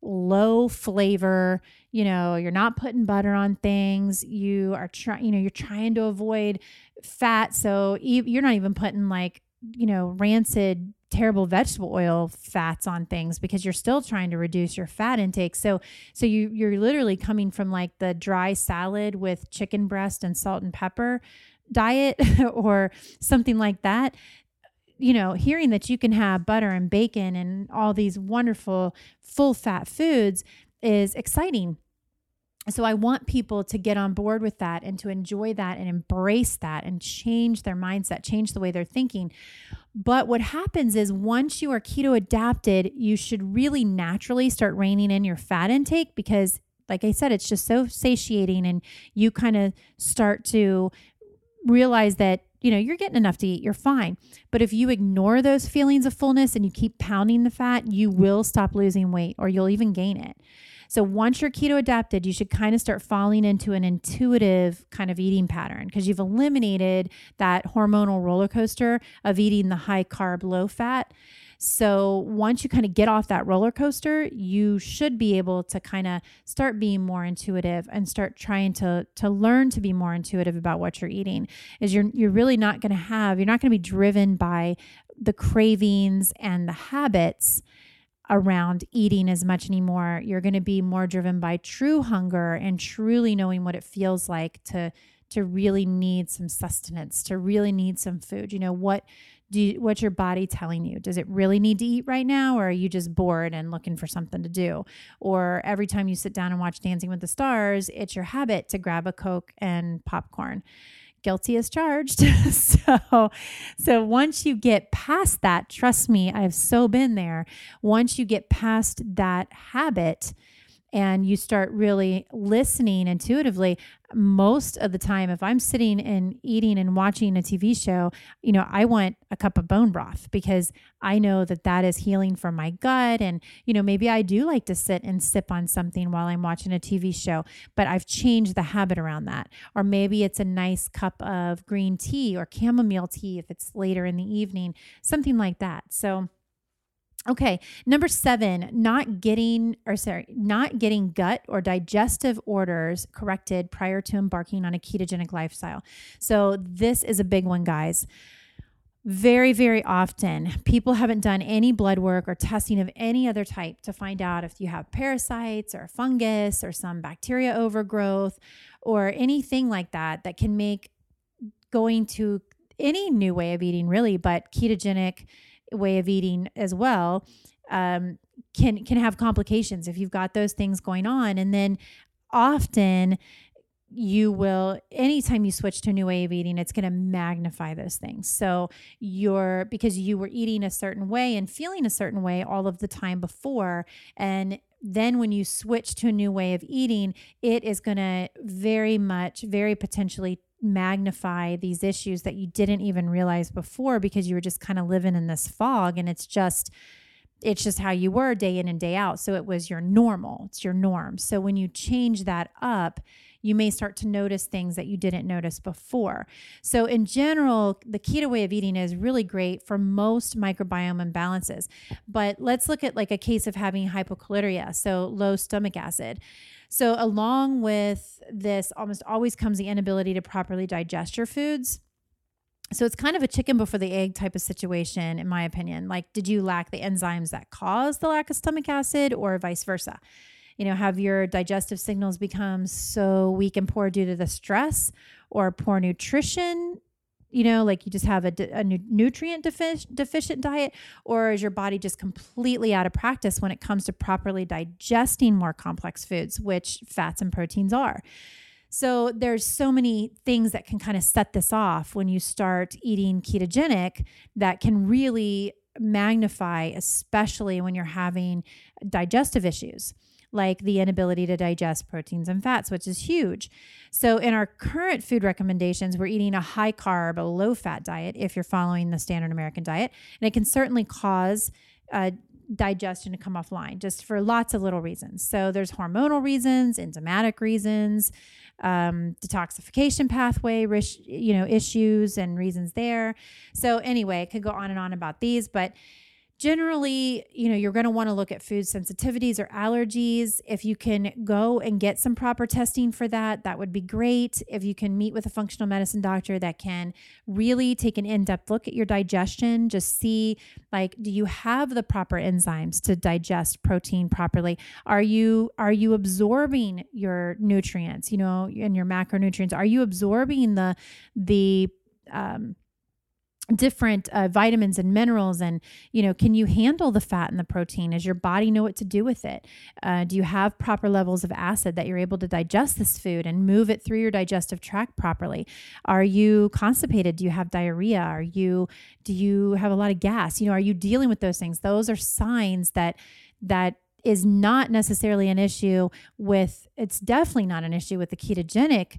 low flavor, you know, you're not putting butter on things, you are trying, you know, you're trying to avoid fat. So you're not even putting like you know, rancid terrible vegetable oil fats on things because you're still trying to reduce your fat intake. So so you you're literally coming from like the dry salad with chicken breast and salt and pepper diet [LAUGHS] or something like that. You know, hearing that you can have butter and bacon and all these wonderful full fat foods is exciting so I want people to get on board with that and to enjoy that and embrace that and change their mindset, change the way they're thinking. But what happens is once you are keto adapted, you should really naturally start reining in your fat intake because like I said, it's just so satiating and you kind of start to realize that you know you're getting enough to eat you're fine but if you ignore those feelings of fullness and you keep pounding the fat you will stop losing weight or you'll even gain it so once you're keto adapted, you should kind of start falling into an intuitive kind of eating pattern because you've eliminated that hormonal roller coaster of eating the high carb, low fat. So once you kind of get off that roller coaster, you should be able to kind of start being more intuitive and start trying to to learn to be more intuitive about what you're eating. Is you're you're really not going to have you're not going to be driven by the cravings and the habits around eating as much anymore. You're going to be more driven by true hunger and truly knowing what it feels like to to really need some sustenance, to really need some food. You know, what do you, what's your body telling you? Does it really need to eat right now or are you just bored and looking for something to do? Or every time you sit down and watch Dancing with the Stars, it's your habit to grab a Coke and popcorn guilty as charged. [LAUGHS] so, so once you get past that, trust me, I've so been there. Once you get past that habit, and you start really listening intuitively most of the time if i'm sitting and eating and watching a tv show you know i want a cup of bone broth because i know that that is healing for my gut and you know maybe i do like to sit and sip on something while i'm watching a tv show but i've changed the habit around that. Or maybe it's a nice cup of green tea or chamomile tea if it's later in the evening something like that. So Okay, number seven, not getting, or sorry, not getting gut or digestive orders corrected prior to embarking on a ketogenic lifestyle. So, this is a big one, guys. Very, very often, people haven't done any blood work or testing of any other type to find out if you have parasites or fungus or some bacteria overgrowth or anything like that that can make going to any new way of eating, really, but ketogenic way of eating as well um, can can have complications if you've got those things going on. And then often you will anytime you switch to a new way of eating it's going to magnify those things. So you're because you were eating a certain way and feeling a certain way all of the time before and then when you switch to a new way of eating it is going to very much very potentially magnify these issues that you didn't even realize before because you were just kind of living in this fog and it's just it's just how you were day in and day out so it was your normal it's your norm so when you change that up you may start to notice things that you didn't notice before. So, in general, the keto way of eating is really great for most microbiome imbalances. But let's look at like a case of having hypochlorhydria, so low stomach acid. So, along with this, almost always comes the inability to properly digest your foods. So, it's kind of a chicken before the egg type of situation, in my opinion. Like, did you lack the enzymes that cause the lack of stomach acid, or vice versa? You know, have your digestive signals become so weak and poor due to the stress or poor nutrition you know, like you just have a, a nutrient deficient diet, or is your body just completely out of practice when it comes to properly digesting more complex foods, which fats and proteins are? So there's so many things that can kind of set this off when you start eating ketogenic that can really magnify, especially when you're having digestive issues like the inability to digest proteins and fats, which is huge. So, in our current food recommendations, we're eating a high carb, a low fat diet if you're following the standard American diet. And it can certainly cause uh, digestion to come offline just for lots of little reasons. So, there's hormonal reasons, enzymatic reasons. Um, detoxification pathway, you know, issues and reasons there. So anyway, I could go on and on about these, but generally, you know, you're going to want to look at food sensitivities or allergies. If you can go and get some proper testing for that, that would be great. If you can meet with a functional medicine doctor that can really take an in depth look at your digestion, just see like, do you have the proper enzymes to digest protein properly? Are you are you absorbing your nutrients, you know, and your macronutrients? Are you absorbing the the um, different uh, vitamins and minerals and you know can you handle the fat and the protein? Does your body know what to do with it? Uh, do you have proper levels of acid that you're able to digest this food and move it through your digestive tract properly? Are you constipated? Do you have diarrhea? Are you do you have a lot of gas? You know are you dealing with those things? Those are signs that that is not necessarily an issue with it's definitely not an issue with the ketogenic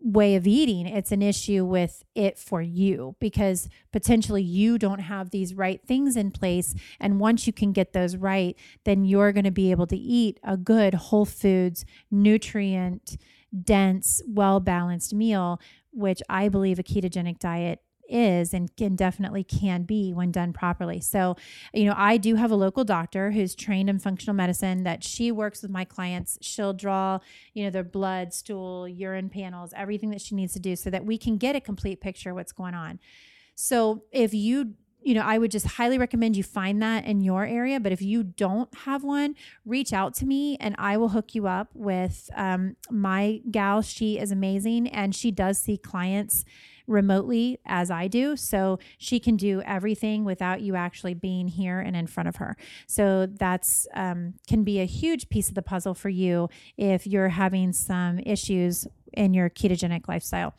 way of eating. It's an issue with it for you because potentially you don't have these right things in place. And once you can get those right, then you're going to be able to eat a good whole foods, nutrient dense, well balanced meal, which I believe a ketogenic diet is and can definitely can be when done properly. So, you know, I do have a local doctor who's trained in functional medicine that she works with my clients. She'll draw, you know, their blood, stool, urine panels, everything that she needs to do so that we can get a complete picture of what's going on. So, if you you know, I would just highly recommend you find that in your area. But if you don't have one, reach out to me and I will hook you up with um, my gal. She is amazing and she does see clients remotely as I do. So she can do everything without you actually being here and in front of her. So that's um, can be a huge piece of the puzzle for you if you're having some issues in your ketogenic lifestyle.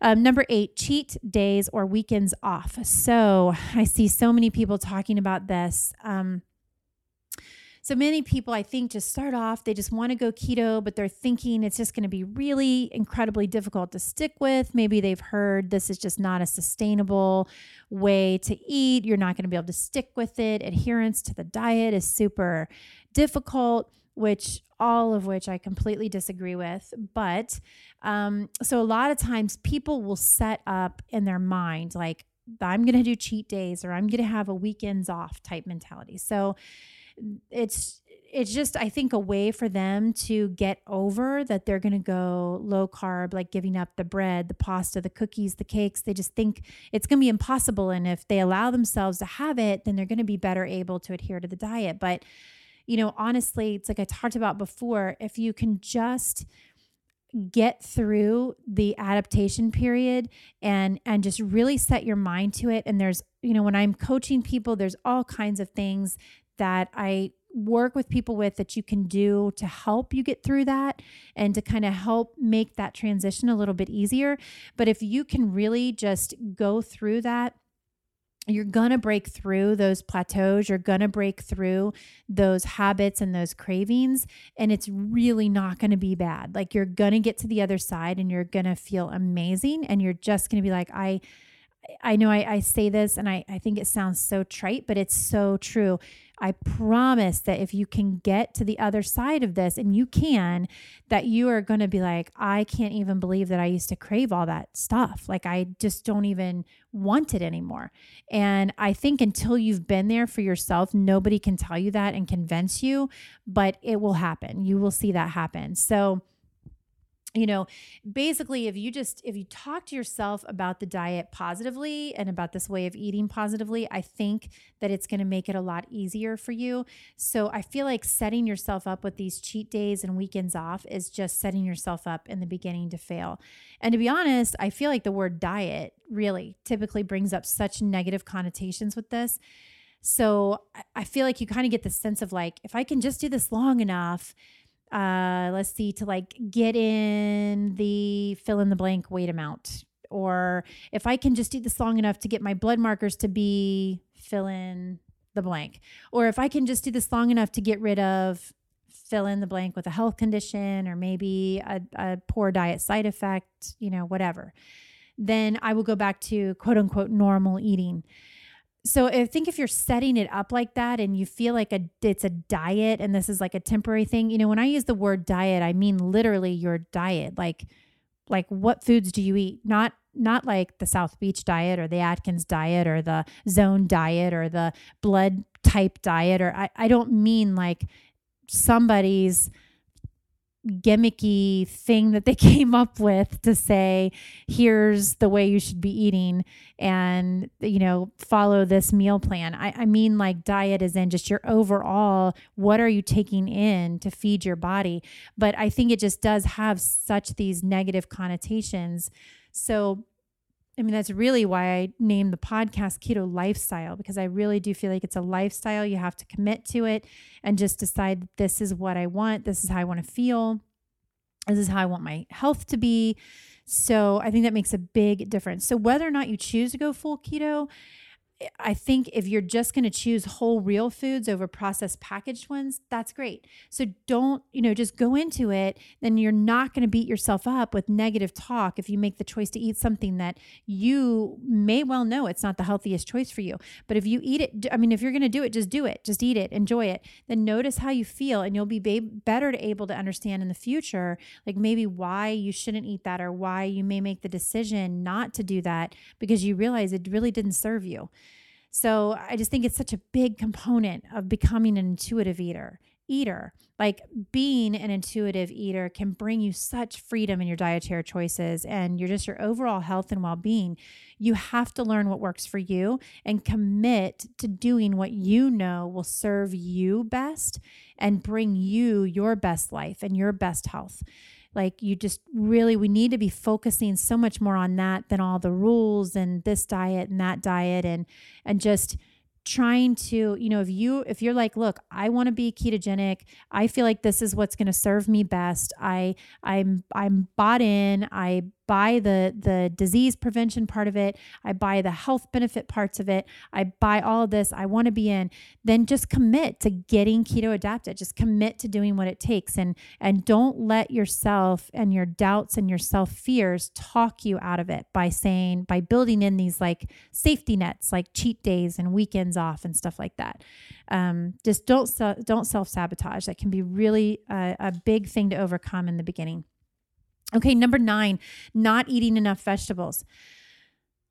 Um, number eight, cheat days or weekends off. So I see so many people talking about this. Um, so many people, I think, just start off, they just want to go keto, but they're thinking it's just going to be really incredibly difficult to stick with. Maybe they've heard this is just not a sustainable way to eat. You're not going to be able to stick with it. Adherence to the diet is super difficult which all of which I completely disagree with. But um, so a lot of times people will set up in their mind, like, I'm going to do cheat days or I'm going to have a weekends off type mentality. So it's it's just I think a way for them to get over that they're going to go low carb like giving up the bread, the pasta, the cookies, the cakes. They just think it's going to be impossible and if they allow themselves to have it, then they're going to be better able to adhere to the diet. But you know, honestly, it's like I talked about before, if you can just get through the adaptation period and and just really set your mind to it and there's you know when i'm coaching people there's all kinds of things that I work with people with that you can do to help you get through that and to kind of help make that transition a little bit easier. But if you can really just go through that, you're going to break through those plateaus. You're going to break through those habits and those cravings. And it's really not going to be bad. Like you're going to get to the other side and you're going to feel amazing. And you're just going to be like, I, I know I, I say this and I, I think it sounds so trite, but it's so true. I promise that if you can get to the other side of this, and you can, that you are going to be like, I can't even believe that I used to crave all that stuff. Like, I just don't even want it anymore. And I think until you've been there for yourself, nobody can tell you that and convince you, but it will happen. You will see that happen. So, you know basically if you just if you talk to yourself about the diet positively and about this way of eating positively i think that it's going to make it a lot easier for you. So i feel like setting yourself up with these cheat days and weekends off is just setting yourself up in the beginning to fail. And to be honest i feel like the word diet really typically brings up such negative connotations with this. So i feel like you kind of get the sense of like if i can just do this long enough uh, let's see, to like get in the fill in the blank weight amount. Or if I can just do this long enough to get my blood markers to be fill in the blank. Or if I can just do this long enough to get rid of fill in the blank with a health condition or maybe a, a poor diet side effect, you know, whatever, then I will go back to quote unquote normal eating so I think if you're setting it up like that and you feel like a it's a diet and this is like a temporary thing, you know, when I use the word diet, I mean literally your diet. Like like what foods do you eat? Not not like the South Beach diet or the Atkins diet or the zone diet or the blood type diet, or I, I don't mean like somebody's gimmicky thing that they [LAUGHS] came up with to say here's the way you should be eating and you know follow this meal plan. I, I mean like diet is in just your overall what are you taking in to feed your body? But i think it just does have such these negative connotations. So I mean, that's really why I named the podcast Keto Lifestyle because I really do feel like it's a lifestyle. You have to commit to it and just decide this is what I want. This is how I want to feel. This is how I want my health to be. So I think that makes a big difference. So whether or not you choose to go full keto, I think if you're just going to choose whole real foods over processed packaged ones, that's great. So don't, you know, just go into it. Then you're not going to beat yourself up with negative talk if you make the choice to eat something that you may well know it's not the healthiest choice for you. But if you eat it, I mean, if you're going to do it, just do it. Just eat it, enjoy it. Then notice how you feel, and you'll be better able to understand in the future, like maybe why you shouldn't eat that or why you may make the decision not to do that because you realize it really didn't serve you. So I just think it's such a big component of becoming an intuitive eater. Eater, like being an intuitive eater, can bring you such freedom in your dietary choices and your just your overall health and well being. You have to learn what works for you and commit to doing what you know will serve you best and bring you your best life and your best health. Like you just really, we need to be focusing so much more on that than all the rules and this diet and that diet and and just trying to you know if you if you're like look i want to be ketogenic. I feel like this is what's going to serve me best. I i'm i'm bought in. I buy the the disease prevention part of it. I buy the health benefit parts of it. I buy all of this i want to be in. Then just commit to getting keto adapted. Just commit to doing what it takes and and don't let yourself and your doubts and your self fears talk you out of it by saying by building in these like safety nets like cheat days and weekends off and stuff like that. Um, just don't don't self sabotage that can be really a, a big thing to overcome in the beginning Okay, number nine, not eating enough vegetables.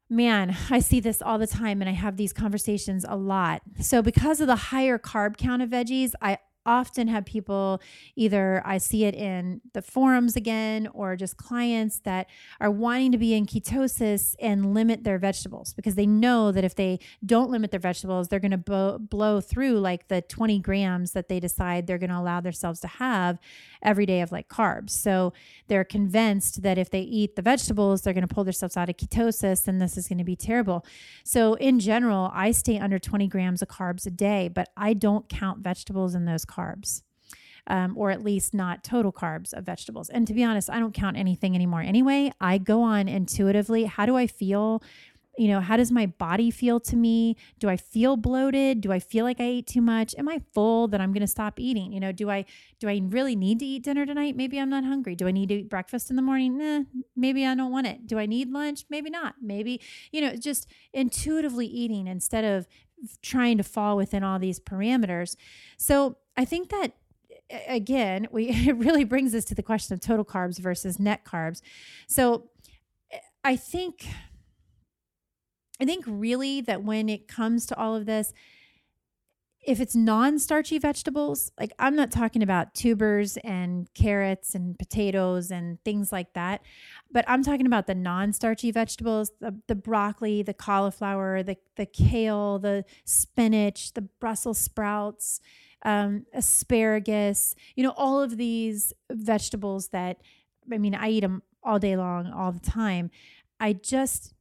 Man, I see this all the time and I have these conversations a lot. So, because of the higher carb count of veggies, I often have people either I see it in the forums again or just clients that are wanting to be in ketosis and limit their vegetables because they know that if they don't limit their vegetables, they're going to bo- blow through like the 20 grams that they decide they're going to allow themselves to have every day of like carbs. So they're convinced that if they eat the vegetables, they're going to pull themselves out of ketosis and this is going to be terrible. So in general, I stay under 20 grams of carbs a day, but I don't count vegetables in those carbs. Um, or at least not total carbs of vegetables. And to be honest, I don't count anything anymore anyway. I go on intuitively. How do I feel you know, how does my body feel to me? Do I feel bloated? Do I feel like I ate too much? Am I full that I'm going to stop eating? You know, do I do I really need to eat dinner tonight? Maybe I'm not hungry. Do I need to eat breakfast in the morning? Nah, maybe I don't want it. Do I need lunch? Maybe not. Maybe, you know, just intuitively eating instead of trying to fall within all these parameters. So, I think that again, we [LAUGHS] it really brings us to the question of total carbs versus net carbs. So, eh, I think I think really that when it comes to all of this, if it's non starchy vegetables, like I'm not talking about tubers and carrots and potatoes and things like that, but I'm talking about the non starchy vegetables, the, the broccoli, the cauliflower, the, the kale, the spinach, the Brussels sprouts, um, asparagus, you know, all of these vegetables that, I mean, I eat them all day long, all the time. I just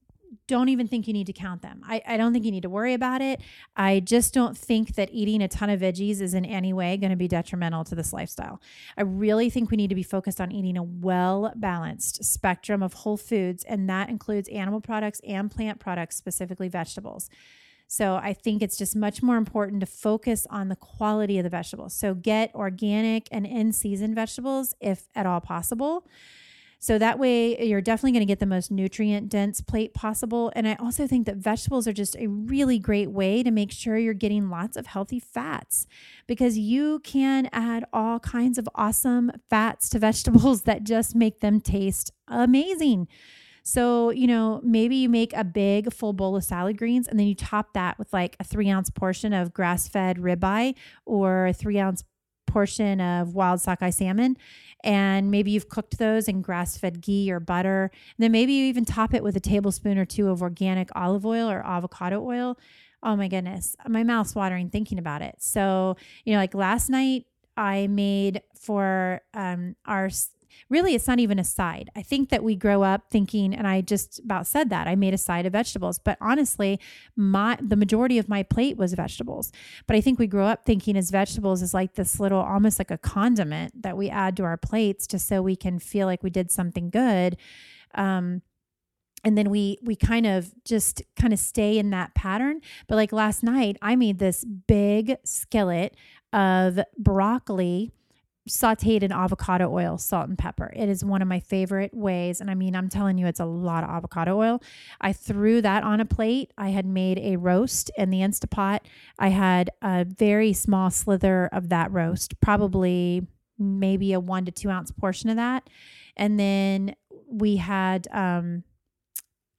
don't even think you need to count them. I, I don't think you need to worry about it. I just don't think that eating a ton of veggies is in any way going to be detrimental to this lifestyle. I really think we need to be focused on eating a well balanced spectrum of whole foods, and that includes animal products and plant products, specifically vegetables. So I think it's just much more important to focus on the quality of the vegetables. So get organic and in season vegetables if at all possible. So that way, you're definitely going to get the most nutrient dense plate possible. And I also think that vegetables are just a really great way to make sure you're getting lots of healthy fats because you can add all kinds of awesome fats to [LAUGHS] vegetables that just make them taste amazing. So, you know, maybe you make a big full bowl of salad greens and then you top that with like a three ounce portion of grass fed ribeye or a three ounce portion of wild sockeye salmon. And maybe you've cooked those in grass fed ghee or butter. And then maybe you even top it with a tablespoon or two of organic olive oil or avocado oil. Oh my goodness, my mouth's watering thinking about it. So, you know, like last night, I made for um, our really it's not even a side. I think that we grow up thinking, and I just about said that I made a side of vegetables, but honestly, my the majority of my plate was vegetables. But I think we grow up thinking as vegetables is like this little, almost like a condiment that we add to our plates just so we can feel like we did something good. Um, and then we we kind of just kind of stay in that pattern but like last night i made this big skillet of broccoli sauteed in avocado oil, salt, and pepper. It is one of my favorite ways. And I mean, I'm telling you, it's a lot of avocado oil. I threw that on a plate. I had made a roast in the Instapot. I had a very small slither of that roast, probably maybe a one to two ounce portion of that. And then we had, um,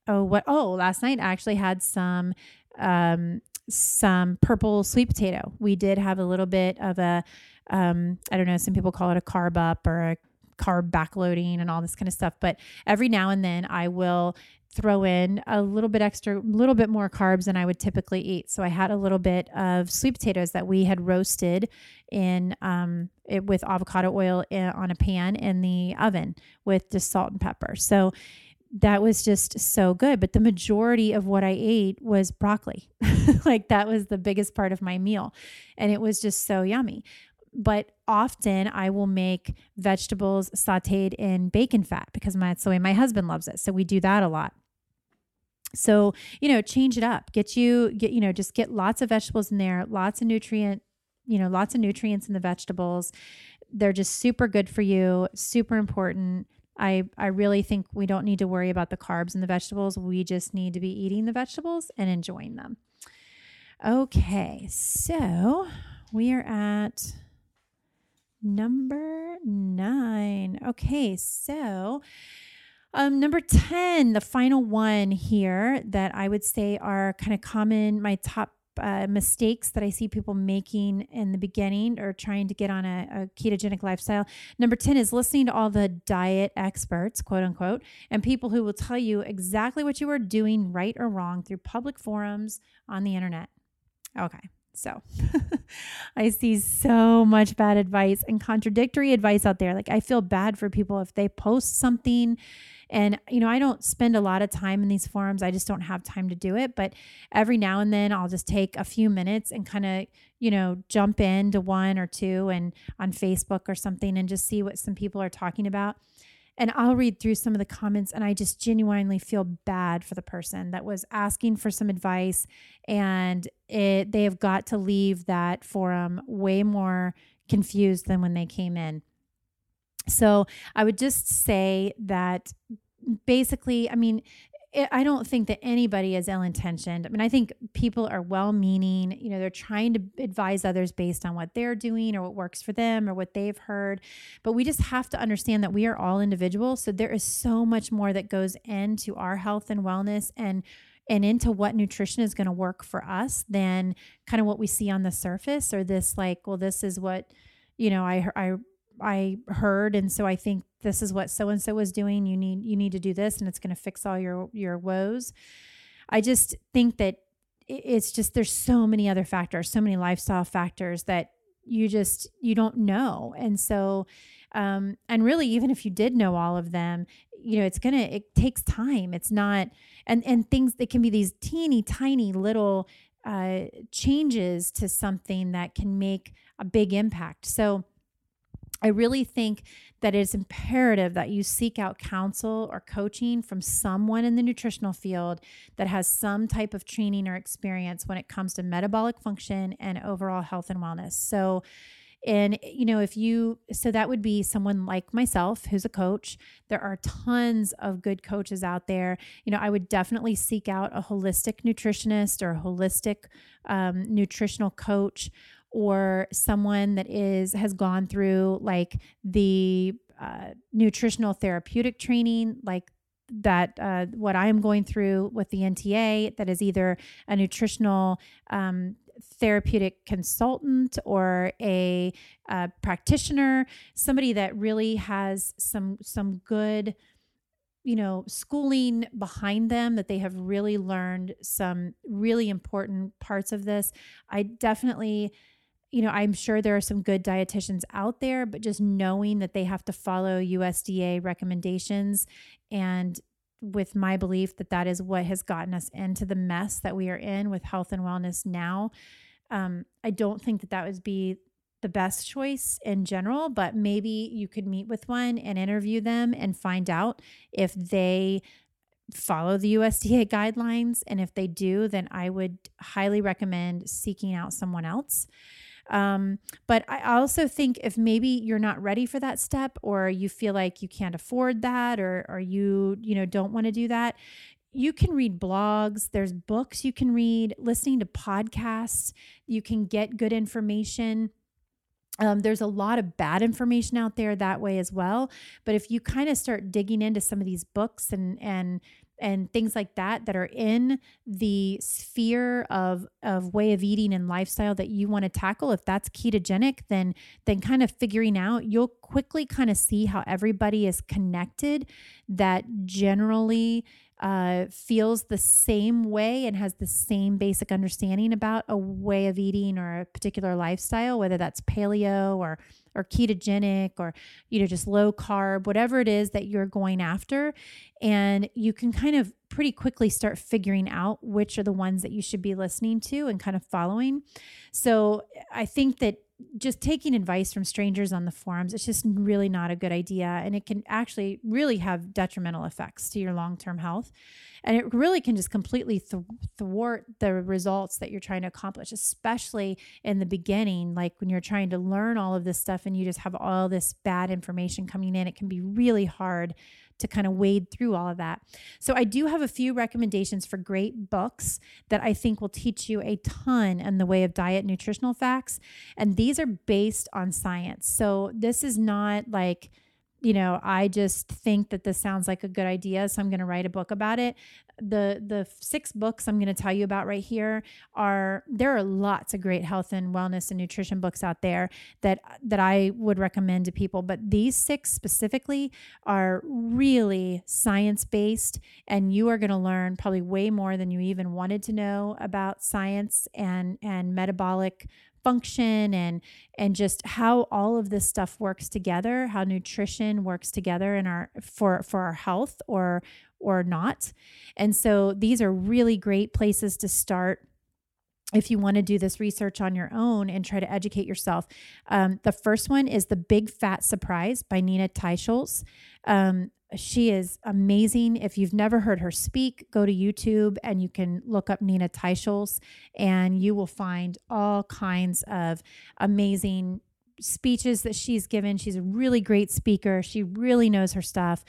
oh, what? Oh, last night I actually had some um, some purple sweet potato. We did have a little bit of a um, I don't know, some people call it a carb up or a carb backloading and all this kind of stuff. But every now and then I will throw in a little bit extra, a little bit more carbs than I would typically eat. So I had a little bit of sweet potatoes that we had roasted in um, it with avocado oil in, on a pan in the oven with just salt and pepper. So that was just so good. But the majority of what I ate was broccoli. [LAUGHS] like that was the biggest part of my meal. And it was just so yummy but often I will make vegetables sauteed in bacon fat because my, that's the way my husband loves it. So we do that a lot. So, you know, change it up. Get you get, you know, just get lots of vegetables in there, lots of nutrient, you know, lots of nutrients in the vegetables. They're just super good for you, super important. I I really think we don't need to worry about the carbs in the vegetables. We just need to be eating the vegetables and enjoying them. Okay. So, we are at number nine. Okay, so um, number 10, the final one here that I would say are kind of common, my top uh, mistakes that I see people making in the beginning or trying to get on a, a, ketogenic lifestyle. Number 10 is listening to all the diet experts, quote unquote, and people who will tell you exactly what you are doing right or wrong through public forums on the internet. Okay, so [LAUGHS] I see so much bad advice and contradictory advice out there. Like, I feel bad for people if they post something. And, you know, I don't spend a lot of time in these forums. I just don't have time to do it. But every now and then I'll just take a few minutes and kind of, you know, jump into one or two and on Facebook or something and just see what some people are talking about and I'll read through some of the comments and I just genuinely feel bad for the person that was asking for some advice and it they have got to leave that forum way more confused than when they came in. So, I would just say that basically, I mean, I don't think that anybody is ill intentioned. I mean, I think people are well meaning. You know, they're trying to advise others based on what they're doing or what works for them or what they've heard. But we just have to understand that we are all individuals. So there is so much more that goes into our health and wellness and and into what nutrition is going to work for us than kind of what we see on the surface or this like, well, this is what, you know, I I I heard and so I think this is what so and so was doing you need you need to do this and it's going to fix all your your woes. I just think that it's just there's so many other factors so many lifestyle factors that you just you don't know and so um and really even if you did know all of them you know it's gonna it takes time. It's not and and things that can be these teeny tiny little uh changes to something that can make a big impact. So I really think that it's imperative that you seek out counsel or coaching from someone in the nutritional field that has some type of training or experience when it comes to metabolic function and overall health and wellness. So, and you know if you so that would be someone like myself who's a coach there are tons of good coaches out there you know i would definitely seek out a holistic nutritionist or a holistic um, nutritional coach or someone that is has gone through like the uh, nutritional therapeutic training like that uh, what I am going through with the NTA that is either a nutritional um, therapeutic consultant or a uh, practitioner, somebody that really has some some good you know schooling behind them that they have really learned some really important parts of this. I definitely you know i'm sure there are some good dietitians out there but just knowing that they have to follow usda recommendations and with my belief that that is what has gotten us into the mess that we are in with health and wellness now um, I don't think that that would be the best choice in general, but maybe you could meet with one and interview them and find out if they follow the USDA guidelines. And if they do, then I would highly recommend seeking out someone else. Um, but I also think if maybe you're not ready for that step or you feel like you can't afford that or, or you, you know, don't want to do that, you can read blogs, there's books you can read, listening to podcasts, you can get good information. Um, there's a lot of bad information out there that way as well. But if you kind of start digging into some of these books and and and things like that that are in the sphere of of way of eating and lifestyle that you want to tackle if that's ketogenic then then kind of figuring out you'll quickly kind of see how everybody is connected that generally uh, feels the same way and has the same basic understanding about a way of eating or a particular lifestyle, whether that's paleo or or ketogenic or you know just low carb, whatever it is that you're going after, and you can kind of pretty quickly start figuring out which are the ones that you should be listening to and kind of following. So I think that just taking advice from strangers on the forums it's just really not a good idea and it can actually really have detrimental effects to your long-term health and it really can just completely th- thwart the results that you're trying to accomplish especially in the beginning like when you're trying to learn all of this stuff and you just have all this bad information coming in it can be really hard to kind of wade through all of that. So I do have a few recommendations for great books that I think will teach you a ton in the way of diet nutritional facts. And these are based on science. So this is not like, you know, I just think that this sounds like a good idea, so I'm going to write a book about it. The the six books I'm going to tell you about right here are there are lots of great health and wellness and nutrition books out there that that I would recommend to people, but these six specifically are really science-based and you are going to learn probably way more than you even wanted to know about science and and metabolic function and and just how all of this stuff works together how nutrition works together in our for for our health or or not and so these are really great places to start if you want to do this research on your own and try to educate yourself. Um, the first one is The Big Fat Surprise by Nina Teicholz. Um, she is amazing. If you've never heard her speak, go to YouTube and you can look up Nina Teicholz and you will find all kinds of amazing speeches that she's given. She's a really great speaker. She really knows her stuff.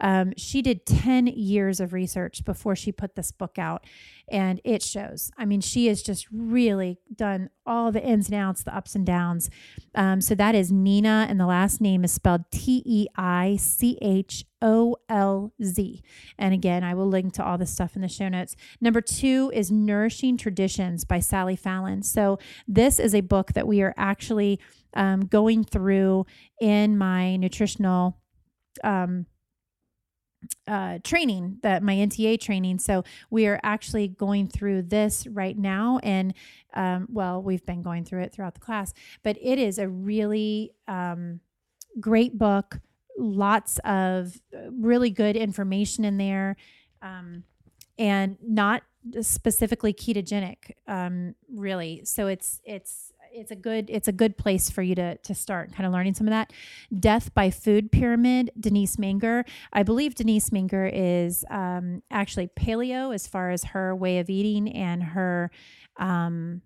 Um, she did 10 years of research before she put this book out, and it shows. I mean, she has just really done all the ins and outs, the ups and downs. Um, so that is Nina, and the last name is spelled T E I C H O L Z. And again, I will link to all this stuff in the show notes. Number two is Nourishing Traditions by Sally Fallon. So this is a book that we are actually um, going through in my nutritional um, uh, training that my NTA training. So we are actually going through this right now, and um, well, we've been going through it throughout the class, but it is a really um, great book. Lots of uh, really good information in there, um, and not specifically ketogenic, um, really. So it's it's it's a good it's a good place for you to to start kind of learning some of that. Death by Food Pyramid, Denise Minger. I believe Denise Minger is um, actually paleo as far as her way of eating and her um,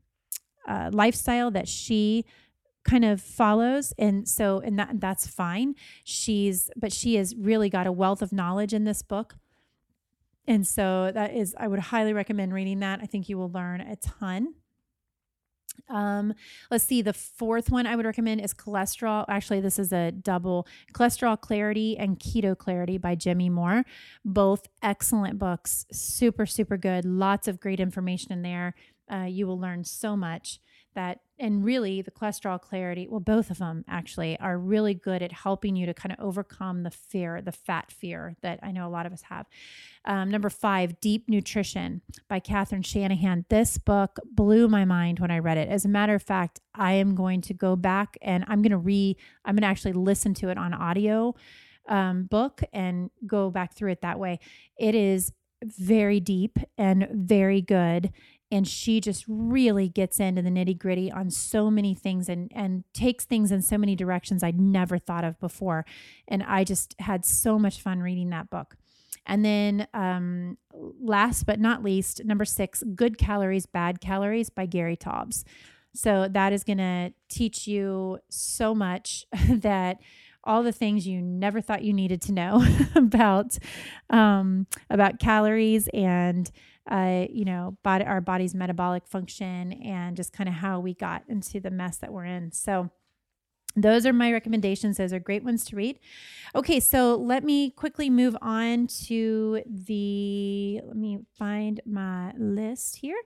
uh, lifestyle that she kind of follows. And so and that that's fine. She's but she has really got a wealth of knowledge in this book. And so that is i would highly recommend reading that. I think you will learn a ton Um, let's see. The fourth one I would recommend is cholesterol. Actually, this is a double cholesterol clarity and keto clarity by Jimmy Moore. Both excellent books. Super, super good. Lots of great information in there. Uh, you will learn so much that and really the cholesterol clarity well both of them actually are really good at helping you to kind of overcome the fear the fat fear that i know a lot of us have. Um, number five deep nutrition by catherine shanahan. This book blew my mind when i read it. As a matter of fact i am going to go back and i'm going to re i'm going to actually listen to it on audio um, book and go back through it that way. It is very deep and very good and she just really gets into the nitty gritty on so many things and and takes things in so many directions I'd never thought of before. And I just had so much fun reading that book. And then, um, last but not least, number six, Good Calories, Bad Calories by Gary Taubes. So that is going to teach you so much [LAUGHS] that all the things you never thought you needed to know [LAUGHS] about um, about calories and uh, you know, body, our body's metabolic function and just kind of how we got into the mess that we're in. So, those are my recommendations. Those are great ones to read. Okay, so let me quickly move on to the. Let me find my list here.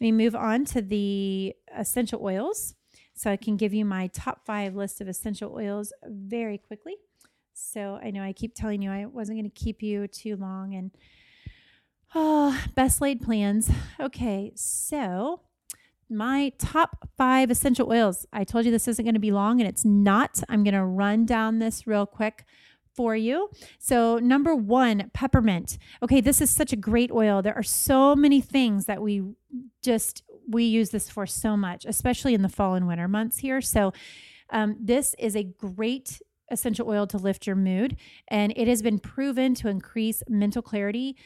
Let me move on to the essential oils. So I can give you my top five list of essential oils very quickly. So I know I keep telling you I wasn't going to keep you too long and Oh, best laid plans. Okay, so my top five essential oils. I told you this isn't going to be long, and it's not. I'm going to run down this real quick for you. So, number one, peppermint. Okay, this is such a great oil. There are so many things that we just we use this for so much, especially in the fall and winter months here. So, um, this is a great essential oil to lift your mood, and it has been proven to increase mental clarity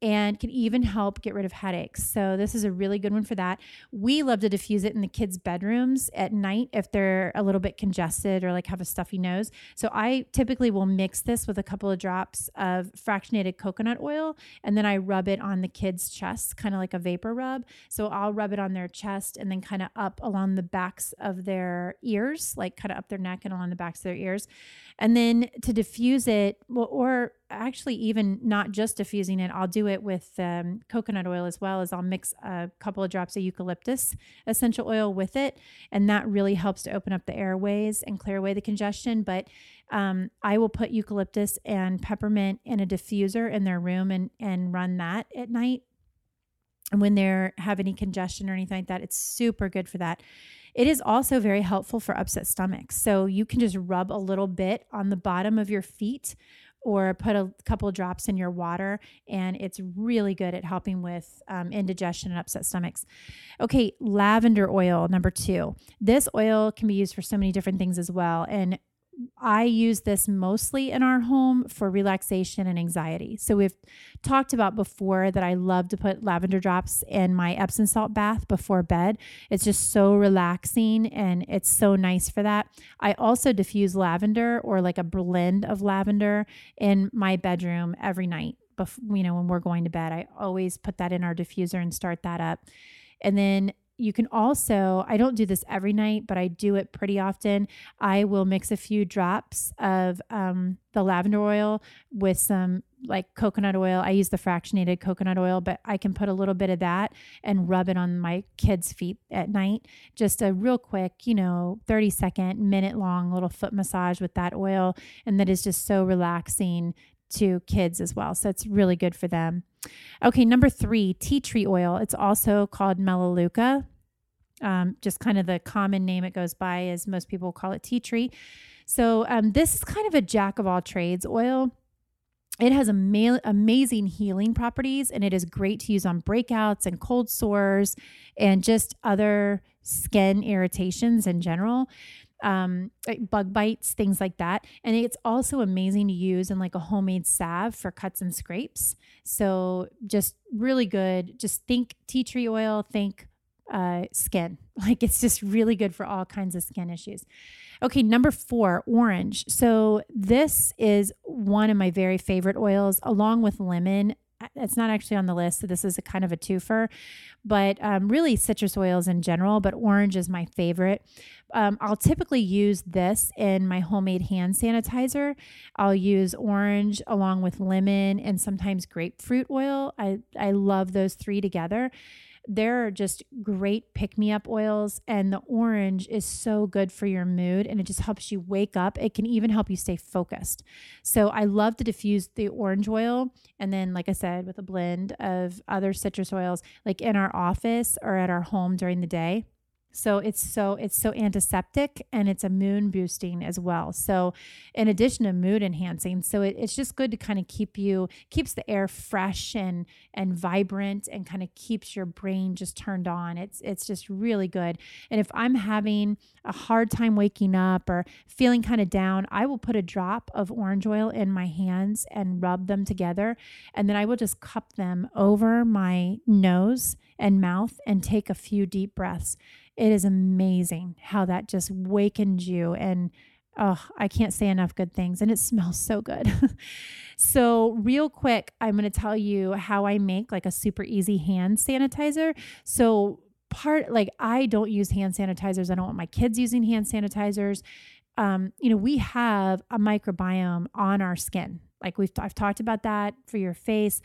and can even help get rid of headaches. So this is a really good one for that. We love to diffuse it in the kids' bedrooms at night if they're a little bit congested or like have a stuffy nose. So I typically will mix this with a couple of drops of fractionated coconut oil and then I rub it on the kids' chests, kind of like a vapor rub. So I'll rub it on their chest and then kind of up along the backs of their ears, like kind of up their neck and along the backs of their ears. And then to diffuse it, well, or actually even not just diffusing it, I'll do it with um, coconut oil as well as I'll mix a couple of drops of eucalyptus essential oil with it. And that really helps to open up the airways and clear away the congestion. But um, I will put eucalyptus and peppermint in a diffuser in their room and, and run that at night. And when they're have any congestion or anything like that, it's super good for that. It is also very helpful for upset stomachs. So you can just rub a little bit on the bottom of your feet or put a couple drops in your water, and it's really good at helping with um, indigestion and upset stomachs. Okay, lavender oil, number two. This oil can be used for so many different things as well. And I use this mostly in our home for relaxation and anxiety. So we've talked about before that I love to put lavender drops in my Epsom salt bath before bed. It's just so relaxing and it's so nice for that. I also diffuse lavender or like a blend of lavender in my bedroom every night. Before, you know, when we're going to bed, I always put that in our diffuser and start that up. And then you can also, I don't do this every night, but I do it pretty often. I will mix a few drops of um, the lavender oil with some like coconut oil. I use the fractionated coconut oil, but I can put a little bit of that and rub it on my kids' feet at night. Just a real quick, you know, 30 second, minute long little foot massage with that oil. And that is just so relaxing to kids as well. So it's really good for them. Okay, number three, tea tree oil. It's also called Melaleuca. Um, just kind of the common name it goes by, as most people call it tea tree. So um, this is kind of a jack of all trades oil. It has ama- amazing healing properties and it is great to use on breakouts and cold sores and just other skin irritations in general um, like bug bites, things like that. And it's also amazing to use in like a homemade salve for cuts and scrapes. So just really good. Just think tea tree oil, think uh, skin. [LAUGHS] Like it's just really good for all kinds of skin issues. Okay, number four, orange. So this is one of my very favorite oils, along with lemon. It's not actually on the list. So this is a kind of a twofer, but um, really citrus oils in general. But orange is my favorite. Um, I'll typically use this in my homemade hand sanitizer. I'll use orange along with lemon and sometimes grapefruit oil. I I love those three together they're just great pick me up oils. And the orange is so good for your mood and it just helps you wake up. It can even help you stay focused. So I love to diffuse the orange oil. And then, like I said, with a blend of other citrus oils, like in our office or at our home during the day. So it's so it's so antiseptic and it's a mood boosting as well. So in addition to mood enhancing, so it, it's just good to kind of keep you keeps the air fresh and and vibrant and kind of keeps your brain just turned on. It's it's just really good. And if I'm having a hard time waking up or feeling kind of down, I will put a drop of orange oil in my hands and rub them together, and then I will just cup them over my nose and mouth and take a few deep breaths it is amazing how that just wakens you and oh i can't say enough good things and it [LAUGHS] smells so good. So real quick i'm going to tell you how i make like a super easy hand sanitizer. So part like i don't use hand sanitizers i don't want my kids using hand sanitizers. Um, you know we have a microbiome on our skin. Like we've i've talked about that for your face.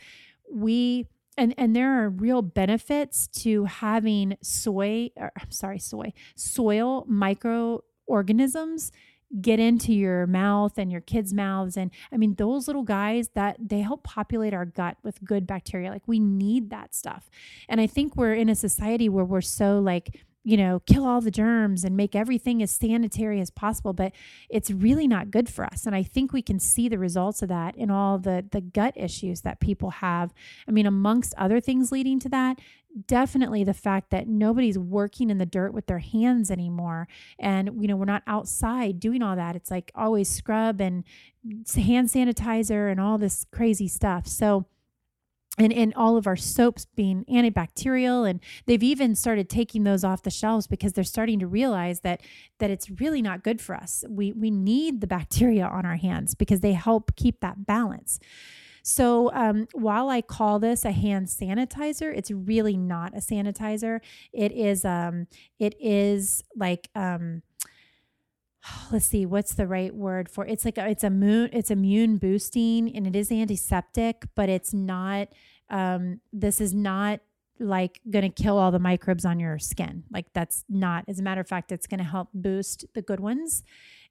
We and and there are real benefits to having soy or, I'm sorry soy soil microorganisms get into your mouth and your kids mouths. And I mean those little guys that they help populate our gut with good bacteria. Like we need that stuff. And I think we're in a society where we're so like you know, kill all the germs and make everything as sanitary as possible, but it's really not good for us. And I think we can see the results of that in all the the gut issues that people have. I mean, amongst other things leading to that, definitely the fact that nobody's working in the dirt with their hands anymore and you know, we're not outside doing all that. It's like always scrub and hand sanitizer and all this crazy stuff. So and and all of our soaps being antibacterial and they've even started taking those off the shelves because they're starting to realize that that it's really not good for us we we need the bacteria on our hands because they help keep that balance so um, while I call this a hand sanitizer, it's really not a sanitizer. It is um, it is like um, [SIGHS] let's see what's the right word for it's like it's a, it's it's immune boosting and it is antiseptic but it's not um, this is not like going to kill all the microbes on your skin. Like that's not as a matter of fact it's going to help boost the good ones.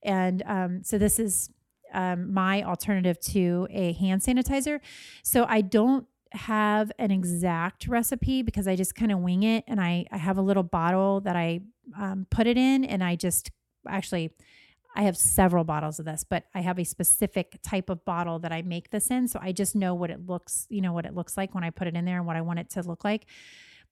And um, so this is um, my alternative to a hand sanitizer. So i don't have an exact recipe because I just kind of wing it and I, I have a little bottle that I um, put it in and I just actually I have several bottles of this, but I have a specific type of bottle that I make this in. So I just know what it looks, you know, what it looks like when I put it in there and what I want it to look like.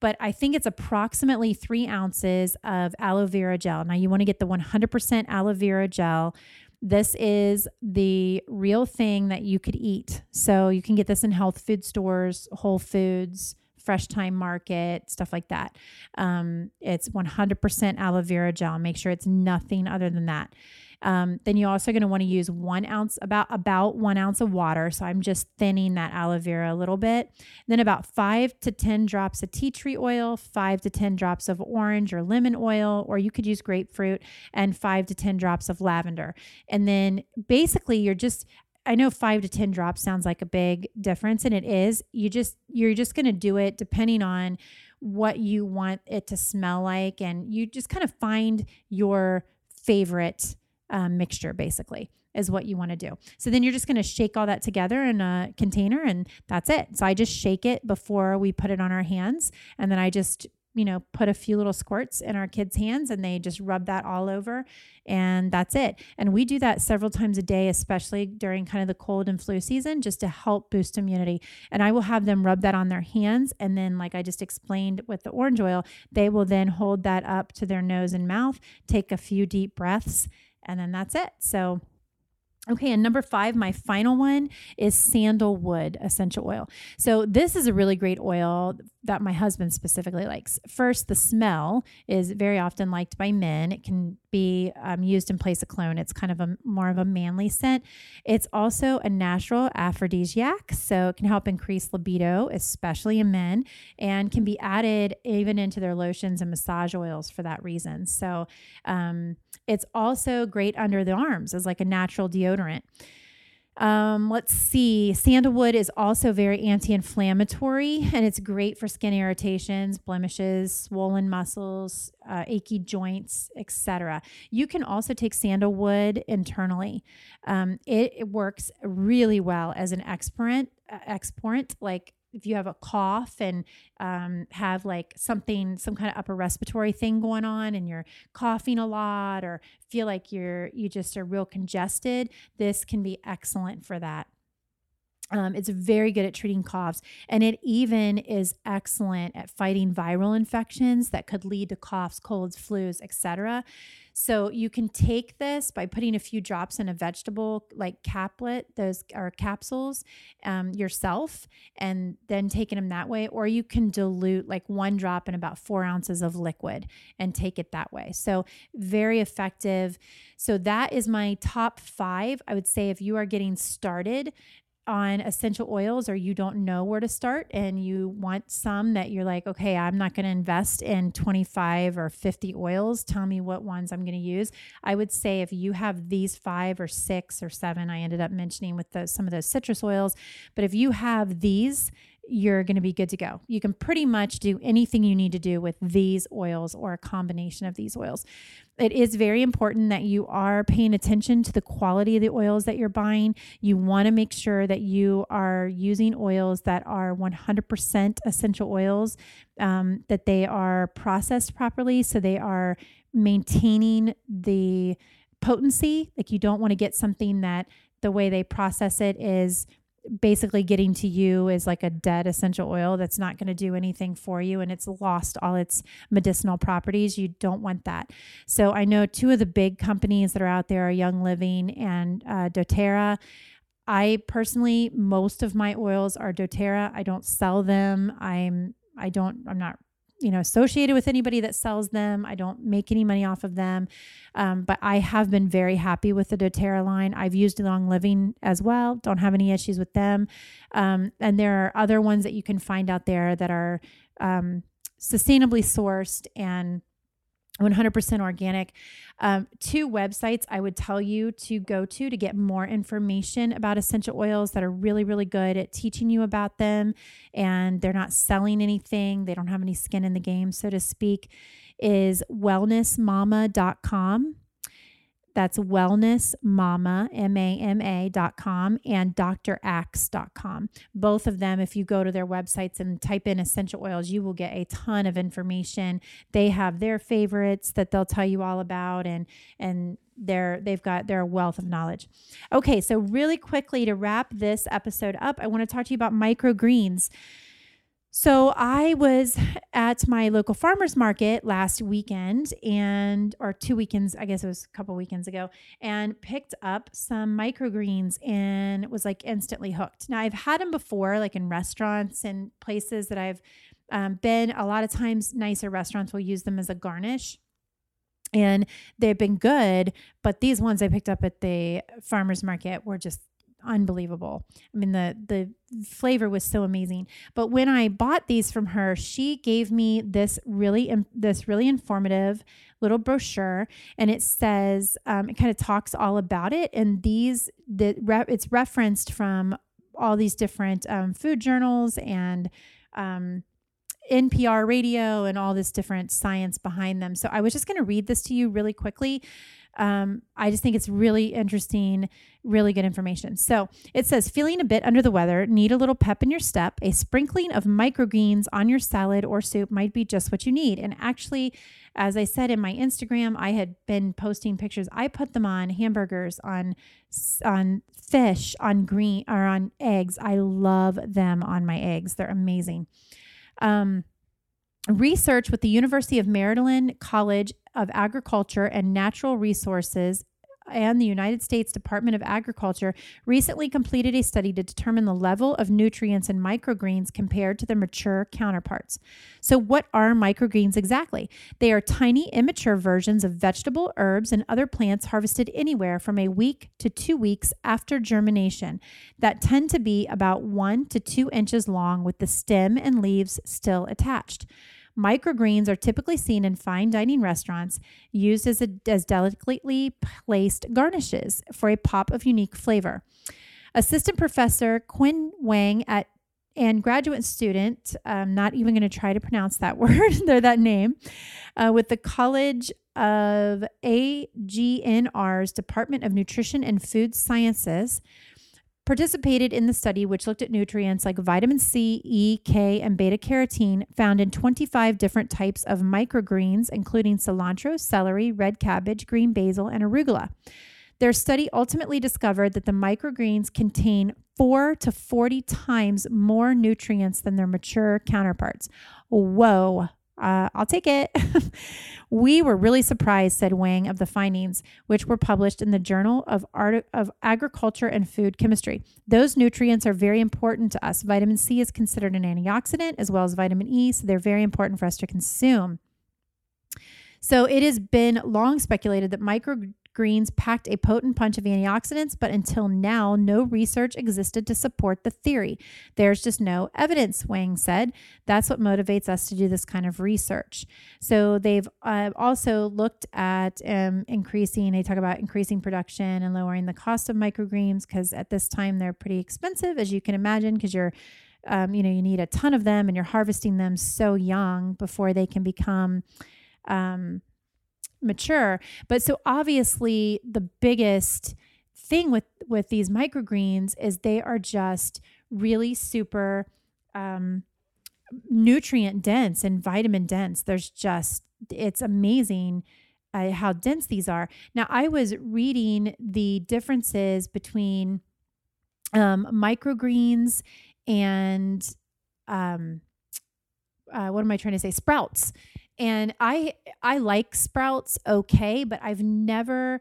But I think it's approximately three ounces of aloe vera gel. Now you want to get the 100% aloe vera gel. This is the real thing that you could eat. So you can get this in health food stores, Whole Foods, Fresh Thyme Market, stuff like that. Um, it's 100% aloe vera gel. Make sure it's nothing other than that. Um, then you're also going to want to use one ounce, about about one ounce of water. So I'm just thinning that aloe vera a little bit. Then about five to ten drops of tea tree oil, five to ten drops of orange or lemon oil, or you could use grapefruit, and five to ten drops of lavender. And then basically you're just I know five to 10 drops sounds like a big difference, and it is. You just, you're just going to do it depending on what you want it to smell like. And you just kind of find your favorite um, mixture, basically, is what you want to do. So then you're just going to shake all that together in a container, and that's it. So I just shake it before we put it on our hands, and then I just you know, put a few little squirts in our kids' hands and they just rub that all over and that's it. And we do that several times a day, especially during kind of the cold and flu season, just to help boost immunity. And I will have them rub that on their hands. And then, like I just explained with the orange oil, they will then hold that up to their nose and mouth, take a few deep breaths, and then that's it. So Okay, and number five, my final one is sandalwood essential oil. So, this is a really great oil that my husband specifically likes. First, the smell is very often liked by men. It can be um, used in place of cologne. It's kind of a more of a manly scent. It's also a natural aphrodisiac, so it can help increase libido, especially in men, and can be added even into their lotions and massage oils for that reason. So, um, it's also great under the arms as like a natural deodorant. Um, let's see. Sandalwood is also very anti inflammatory and it's great for skin irritations, blemishes, swollen muscles, uh, achy joints, etc. You can also take sandalwood internally. Um, it, it, works really well as an expectorant, uh, like if you have a cough and um, have like something some kind of upper respiratory thing going on and you're coughing a lot or feel like you're you just are real congested this can be excellent for that um, it's very good at treating coughs, and it even is excellent at fighting viral infections that could lead to coughs, colds, flus, etc. So you can take this by putting a few drops in a vegetable like caplet, those are capsules um, yourself, and then taking them that way. Or you can dilute like one drop in about four ounces of liquid and take it that way. So very effective. So that is my top five. I would say if you are getting started, on essential oils or you don't know where to start and you want some that you're like, okay, I'm not going to invest in 25 or 50 oils. Tell me what ones I'm going to use. I would say if you have these five or six or seven, I ended up mentioning with the, some of those citrus oils, but if you have these, you're going to be good to go. You can pretty much do anything you need to do with these oils or a combination of these oils. It is very important that you are paying attention to the quality of the oils that you're buying. You want to make sure that you are using oils that are 100% essential oils, um, that they are processed properly, so they are maintaining the potency. Like you don't want to get something that the way they process it is basically getting to you is like a dead essential oil that's not going to do anything for you and it's lost all its medicinal properties. You don't want that. So I know two of the big companies that are out there are Young Living and uh, doTERRA. I personally, most of my oils are doTERRA. I don't sell them. I'm I don't I'm not you know associated with anybody that sells them. I don't make any money off of them, um, but I have been very happy with the DoTerra line. I've used Young Living as well. Don't have any issues with them. Um, and there are other ones that you can find out there that are um, sustainably sourced and 100% organic. Um, two websites I would tell you to go to to get more information about essential oils that are really, really good at teaching you about them. And they're not selling anything, they don't have any skin in the game, so to speak, is wellnessmama.com that's wellnessmama, M-A-M-A dot com and draxe.com. Both of them, if you go to their websites and type in essential oils, you will get a ton of information. They have their favorites that they'll tell you all about and and they're they've got their wealth of knowledge. Okay, so really quickly to wrap this episode up, I want to talk to you about microgreens. So I was at my local farmers market last weekend and or two weekends, I guess it was a couple weekends ago, and picked up some microgreens and was like instantly hooked. Now I've had them before, like in restaurants and places that I've um, been. A lot of times, nicer restaurants will use them as a garnish and they've been good. But these ones I picked up at the farmers market were just unbelievable. I mean the the flavor was so amazing. But when I bought these from her, she gave me this really this really informative little brochure, and it says um, it kind of talks all about it. And these the it's referenced from all these different um, food journals and um, NPR radio and all this different science behind them. So I was just going to read this to you really quickly. Um, I just think it's really interesting, really good information. So it says, feeling a bit under the weather, need a little pep in your step. A sprinkling of microgreens on your salad or soup might be just what you need. And actually, as I said in my Instagram, I had been posting pictures. I put them on hamburgers, on on fish, on green or on eggs. I love them on my eggs. They're amazing. Um, research with the University of Maryland College of Agriculture and Natural Resources and the United States Department of Agriculture recently completed a study to determine the level of nutrients in microgreens compared to their mature counterparts. So, what are microgreens exactly? They are tiny, immature versions of vegetable, herbs, and other plants harvested anywhere from a week to two weeks after germination that tend to be about one to two inches long with the stem and leaves still attached. Microgreens are typically seen in fine dining restaurants, used as, a, as delicately placed garnishes for a pop of unique flavor. Assistant Professor Quinn Wang at and graduate student, I'm not even going to try to pronounce that [LAUGHS] word, they're that name, uh, with the College of AGNR's Department of Nutrition and Food Sciences, participated in the study, which looked at nutrients like vitamin C, E, K, and beta carotene found in 25 different types of microgreens, including cilantro, celery, red cabbage, green basil, and arugula. Their study ultimately discovered that the microgreens contain 4 to 40 times more nutrients than their mature counterparts. Whoa, uh, I'll take it. [LAUGHS] we were really surprised, said Wang, of the findings, which were published in the Journal of, Art- of Agriculture and Food Chemistry. Those nutrients are very important to us. Vitamin C is considered an antioxidant as well as vitamin E, so they're very important for us to consume. So it has been long speculated that micro greens packed a potent punch of antioxidants, but until now, no research existed to support the theory. There's just no evidence, Wang said. That's what motivates us to do this kind of research. So they've uh, also looked at um, increasing, they talk about increasing production and lowering the cost of microgreens because at this time they're pretty expensive, as you can imagine, because you're um, you know, you need a ton of them and you're harvesting them so young before they can become um, mature. But so obviously the biggest thing with with these microgreens is they are just really super um, nutrient dense and vitamin dense. There's just it's amazing uh, how dense these are. Now I was reading the differences between um, microgreens and um, uh, what am I trying to say? Sprouts and I I like sprouts okay, but I've never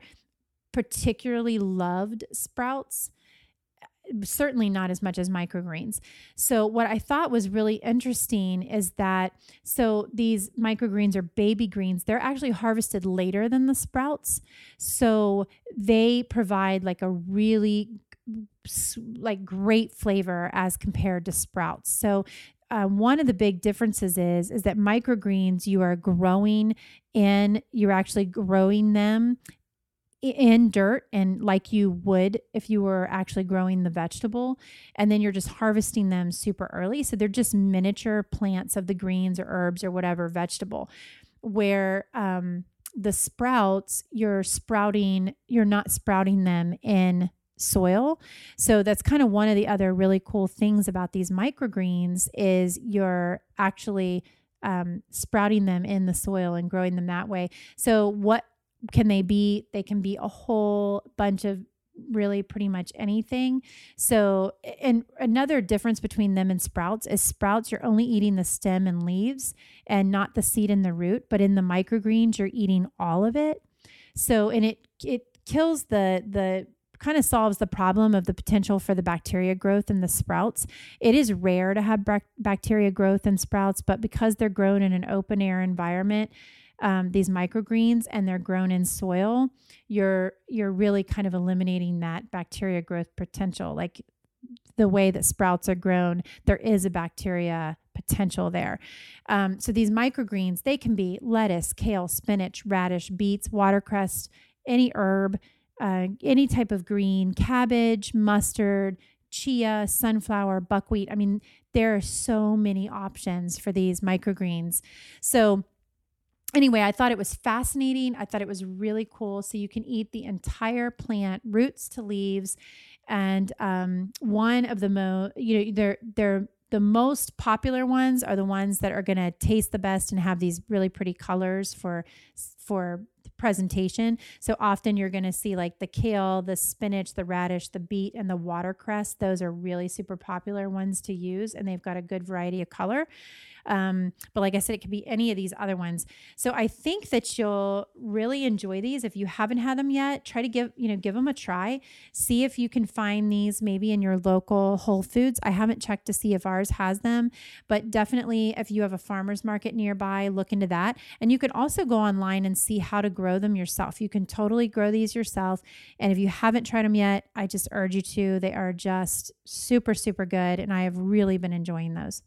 particularly loved sprouts certainly not as much as microgreens. So what I thought was really interesting is that so these microgreens or baby greens. They're actually harvested later than the sprouts. So they provide like a really like great flavor as compared to sprouts. So uh, one of the big differences is is that microgreens you are growing in you're actually growing them in dirt and like you would if you were actually growing the vegetable. And then you're just harvesting them super early. So they're just miniature plants of the greens or herbs or whatever vegetable where um, the sprouts you're sprouting you're not sprouting them in soil. So that's kind of one of the other really cool things about these microgreens is you're actually um, sprouting them in the soil and growing them that way. So what can they be? They can be a whole bunch of really pretty much anything. So, and another difference between them and sprouts is sprouts, you're only eating the stem and leaves and not the seed and the root, but in the microgreens, you're eating all of it. So, and it, it kills the, the, kind of solves the problem of the potential for the bacteria growth in the sprouts. It is rare to have bacteria growth in sprouts, but because they're grown in an open air environment, um, these microgreens and they're grown in soil, you're you're really kind of eliminating that bacteria growth potential. Like the way that sprouts are grown, there is a bacteria potential there. Um, so these microgreens, they can be lettuce, kale, spinach, radish, beets, watercress, any herb uh, any type of green, cabbage, mustard, chia, sunflower, buckwheat. I mean, there are so many options for these microgreens. So, anyway, I thought it was fascinating. I thought it was really cool. So, you can eat the entire plant, roots to leaves. And um, one of the most, you know, they're, they're, the most popular ones are the ones that are going to taste the best and have these really pretty colors for for presentation. So often you're going to see like the kale, the spinach, the radish, the beet, and the watercress. Those are really super popular ones to use, and they've got a good variety of color. Um, but like I said, it could be any of these other ones. So I think that you'll really enjoy these. If you haven't had them yet, try to give, you know, give them a try. See if you can find these maybe in your local Whole Foods. I haven't checked to see if ours has them, but definitely if you have a farmer's market nearby, look into that. And you can also go online and see how to grow them yourself. You can totally grow these yourself. And if you haven't tried them yet, I just urge you to. They are just super, super good. And I have really been enjoying those.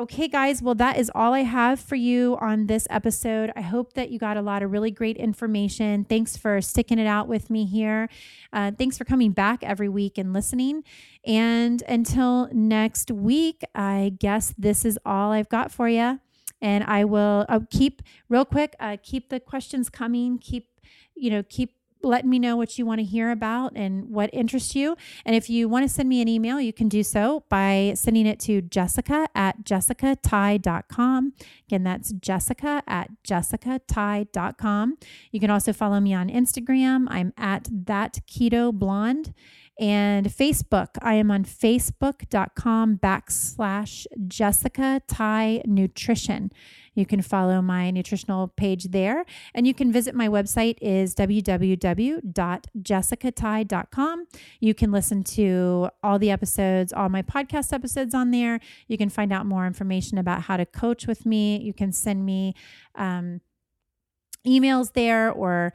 Okay, guys, well, that is all I have for you on this episode. I hope that you got a lot of really great information. Thanks for sticking it out with me here. Uh, thanks for coming back every week and listening. And until next week, I guess this is all I've got for you. And I will uh, keep, real quick, uh, keep the questions coming. Keep, you know, keep let me know what you want to hear about and what interests you. And if you want to send me an email, you can do so by sending it to jessica at jessicaty.com. Again, that's jessica at jessicaty.com. You can also follow me on Instagram. I'm at that keto blonde and Facebook. I am on facebook.com backslash Jessica Ty Nutrition. You can follow my nutritional page there. And you can visit my website is www.jessicaty.com. You can listen to all the episodes, all my podcast episodes on there. You can find out more information about how to coach with me. You can send me um, emails there or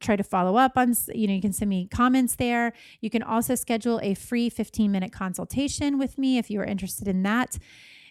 try to follow up on you know you can send me comments there. You can also schedule a free 15 minute consultation with me if you are interested in that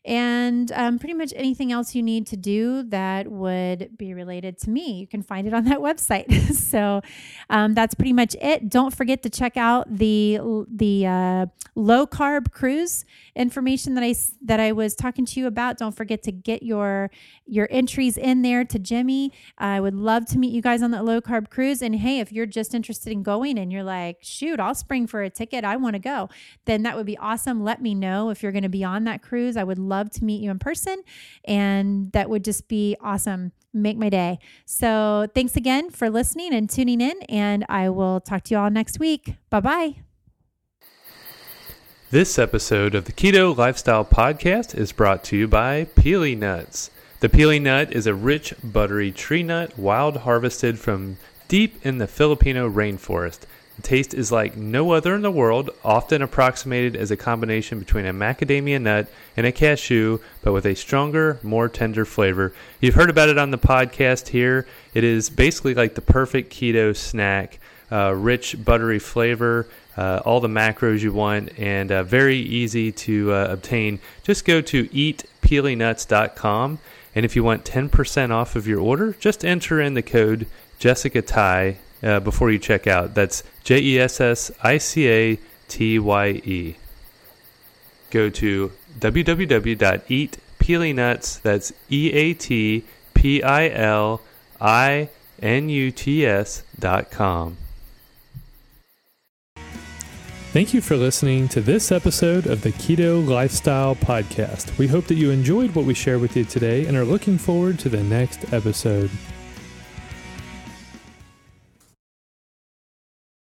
and um, pretty much anything else you need to do that would be related to me. You can find it on that website. [LAUGHS] so um, that's pretty much it. Don't forget to check out the the uh, low carb cruise information that I that I was talking to you about. Don't forget to get your your entries in there to Jimmy. I would love to meet you guys on that low carb cruise. And hey, if you're just interested in going and you're like, shoot, I'll spring for a ticket. I want to go. Then that would be awesome. Let me know if you're going to be on that cruise. I would love love to meet you in person. And that would just be awesome. Make my day. So thanks again for listening and tuning in. And I will talk to you all next week. Bye bye. This episode of the Keto Lifestyle Podcast is brought to you by Pili Nuts. The Pili Nut is a rich, buttery tree nut wild harvested from deep in the Filipino rainforest. Taste is like no other in the world, often approximated as a combination between a macadamia nut and a cashew, but with a stronger, more tender flavor. You've heard about it on the podcast here. It is basically like the perfect keto snack. Uh, rich, buttery flavor, uh, all the macros you want, and uh, very easy to uh, obtain. Just go to eatpilinuts.com, and if you want 10% off of your order, just enter in the code Jessica Ty uh, before you check out. That's J E S S I C A T Y E. Go to www.eatpilinuts. That's E A T P I L I N U T S dot com. Thank you for listening to this episode of the Keto Lifestyle Podcast. We hope that you enjoyed what we shared with you today and are looking forward to the next episode.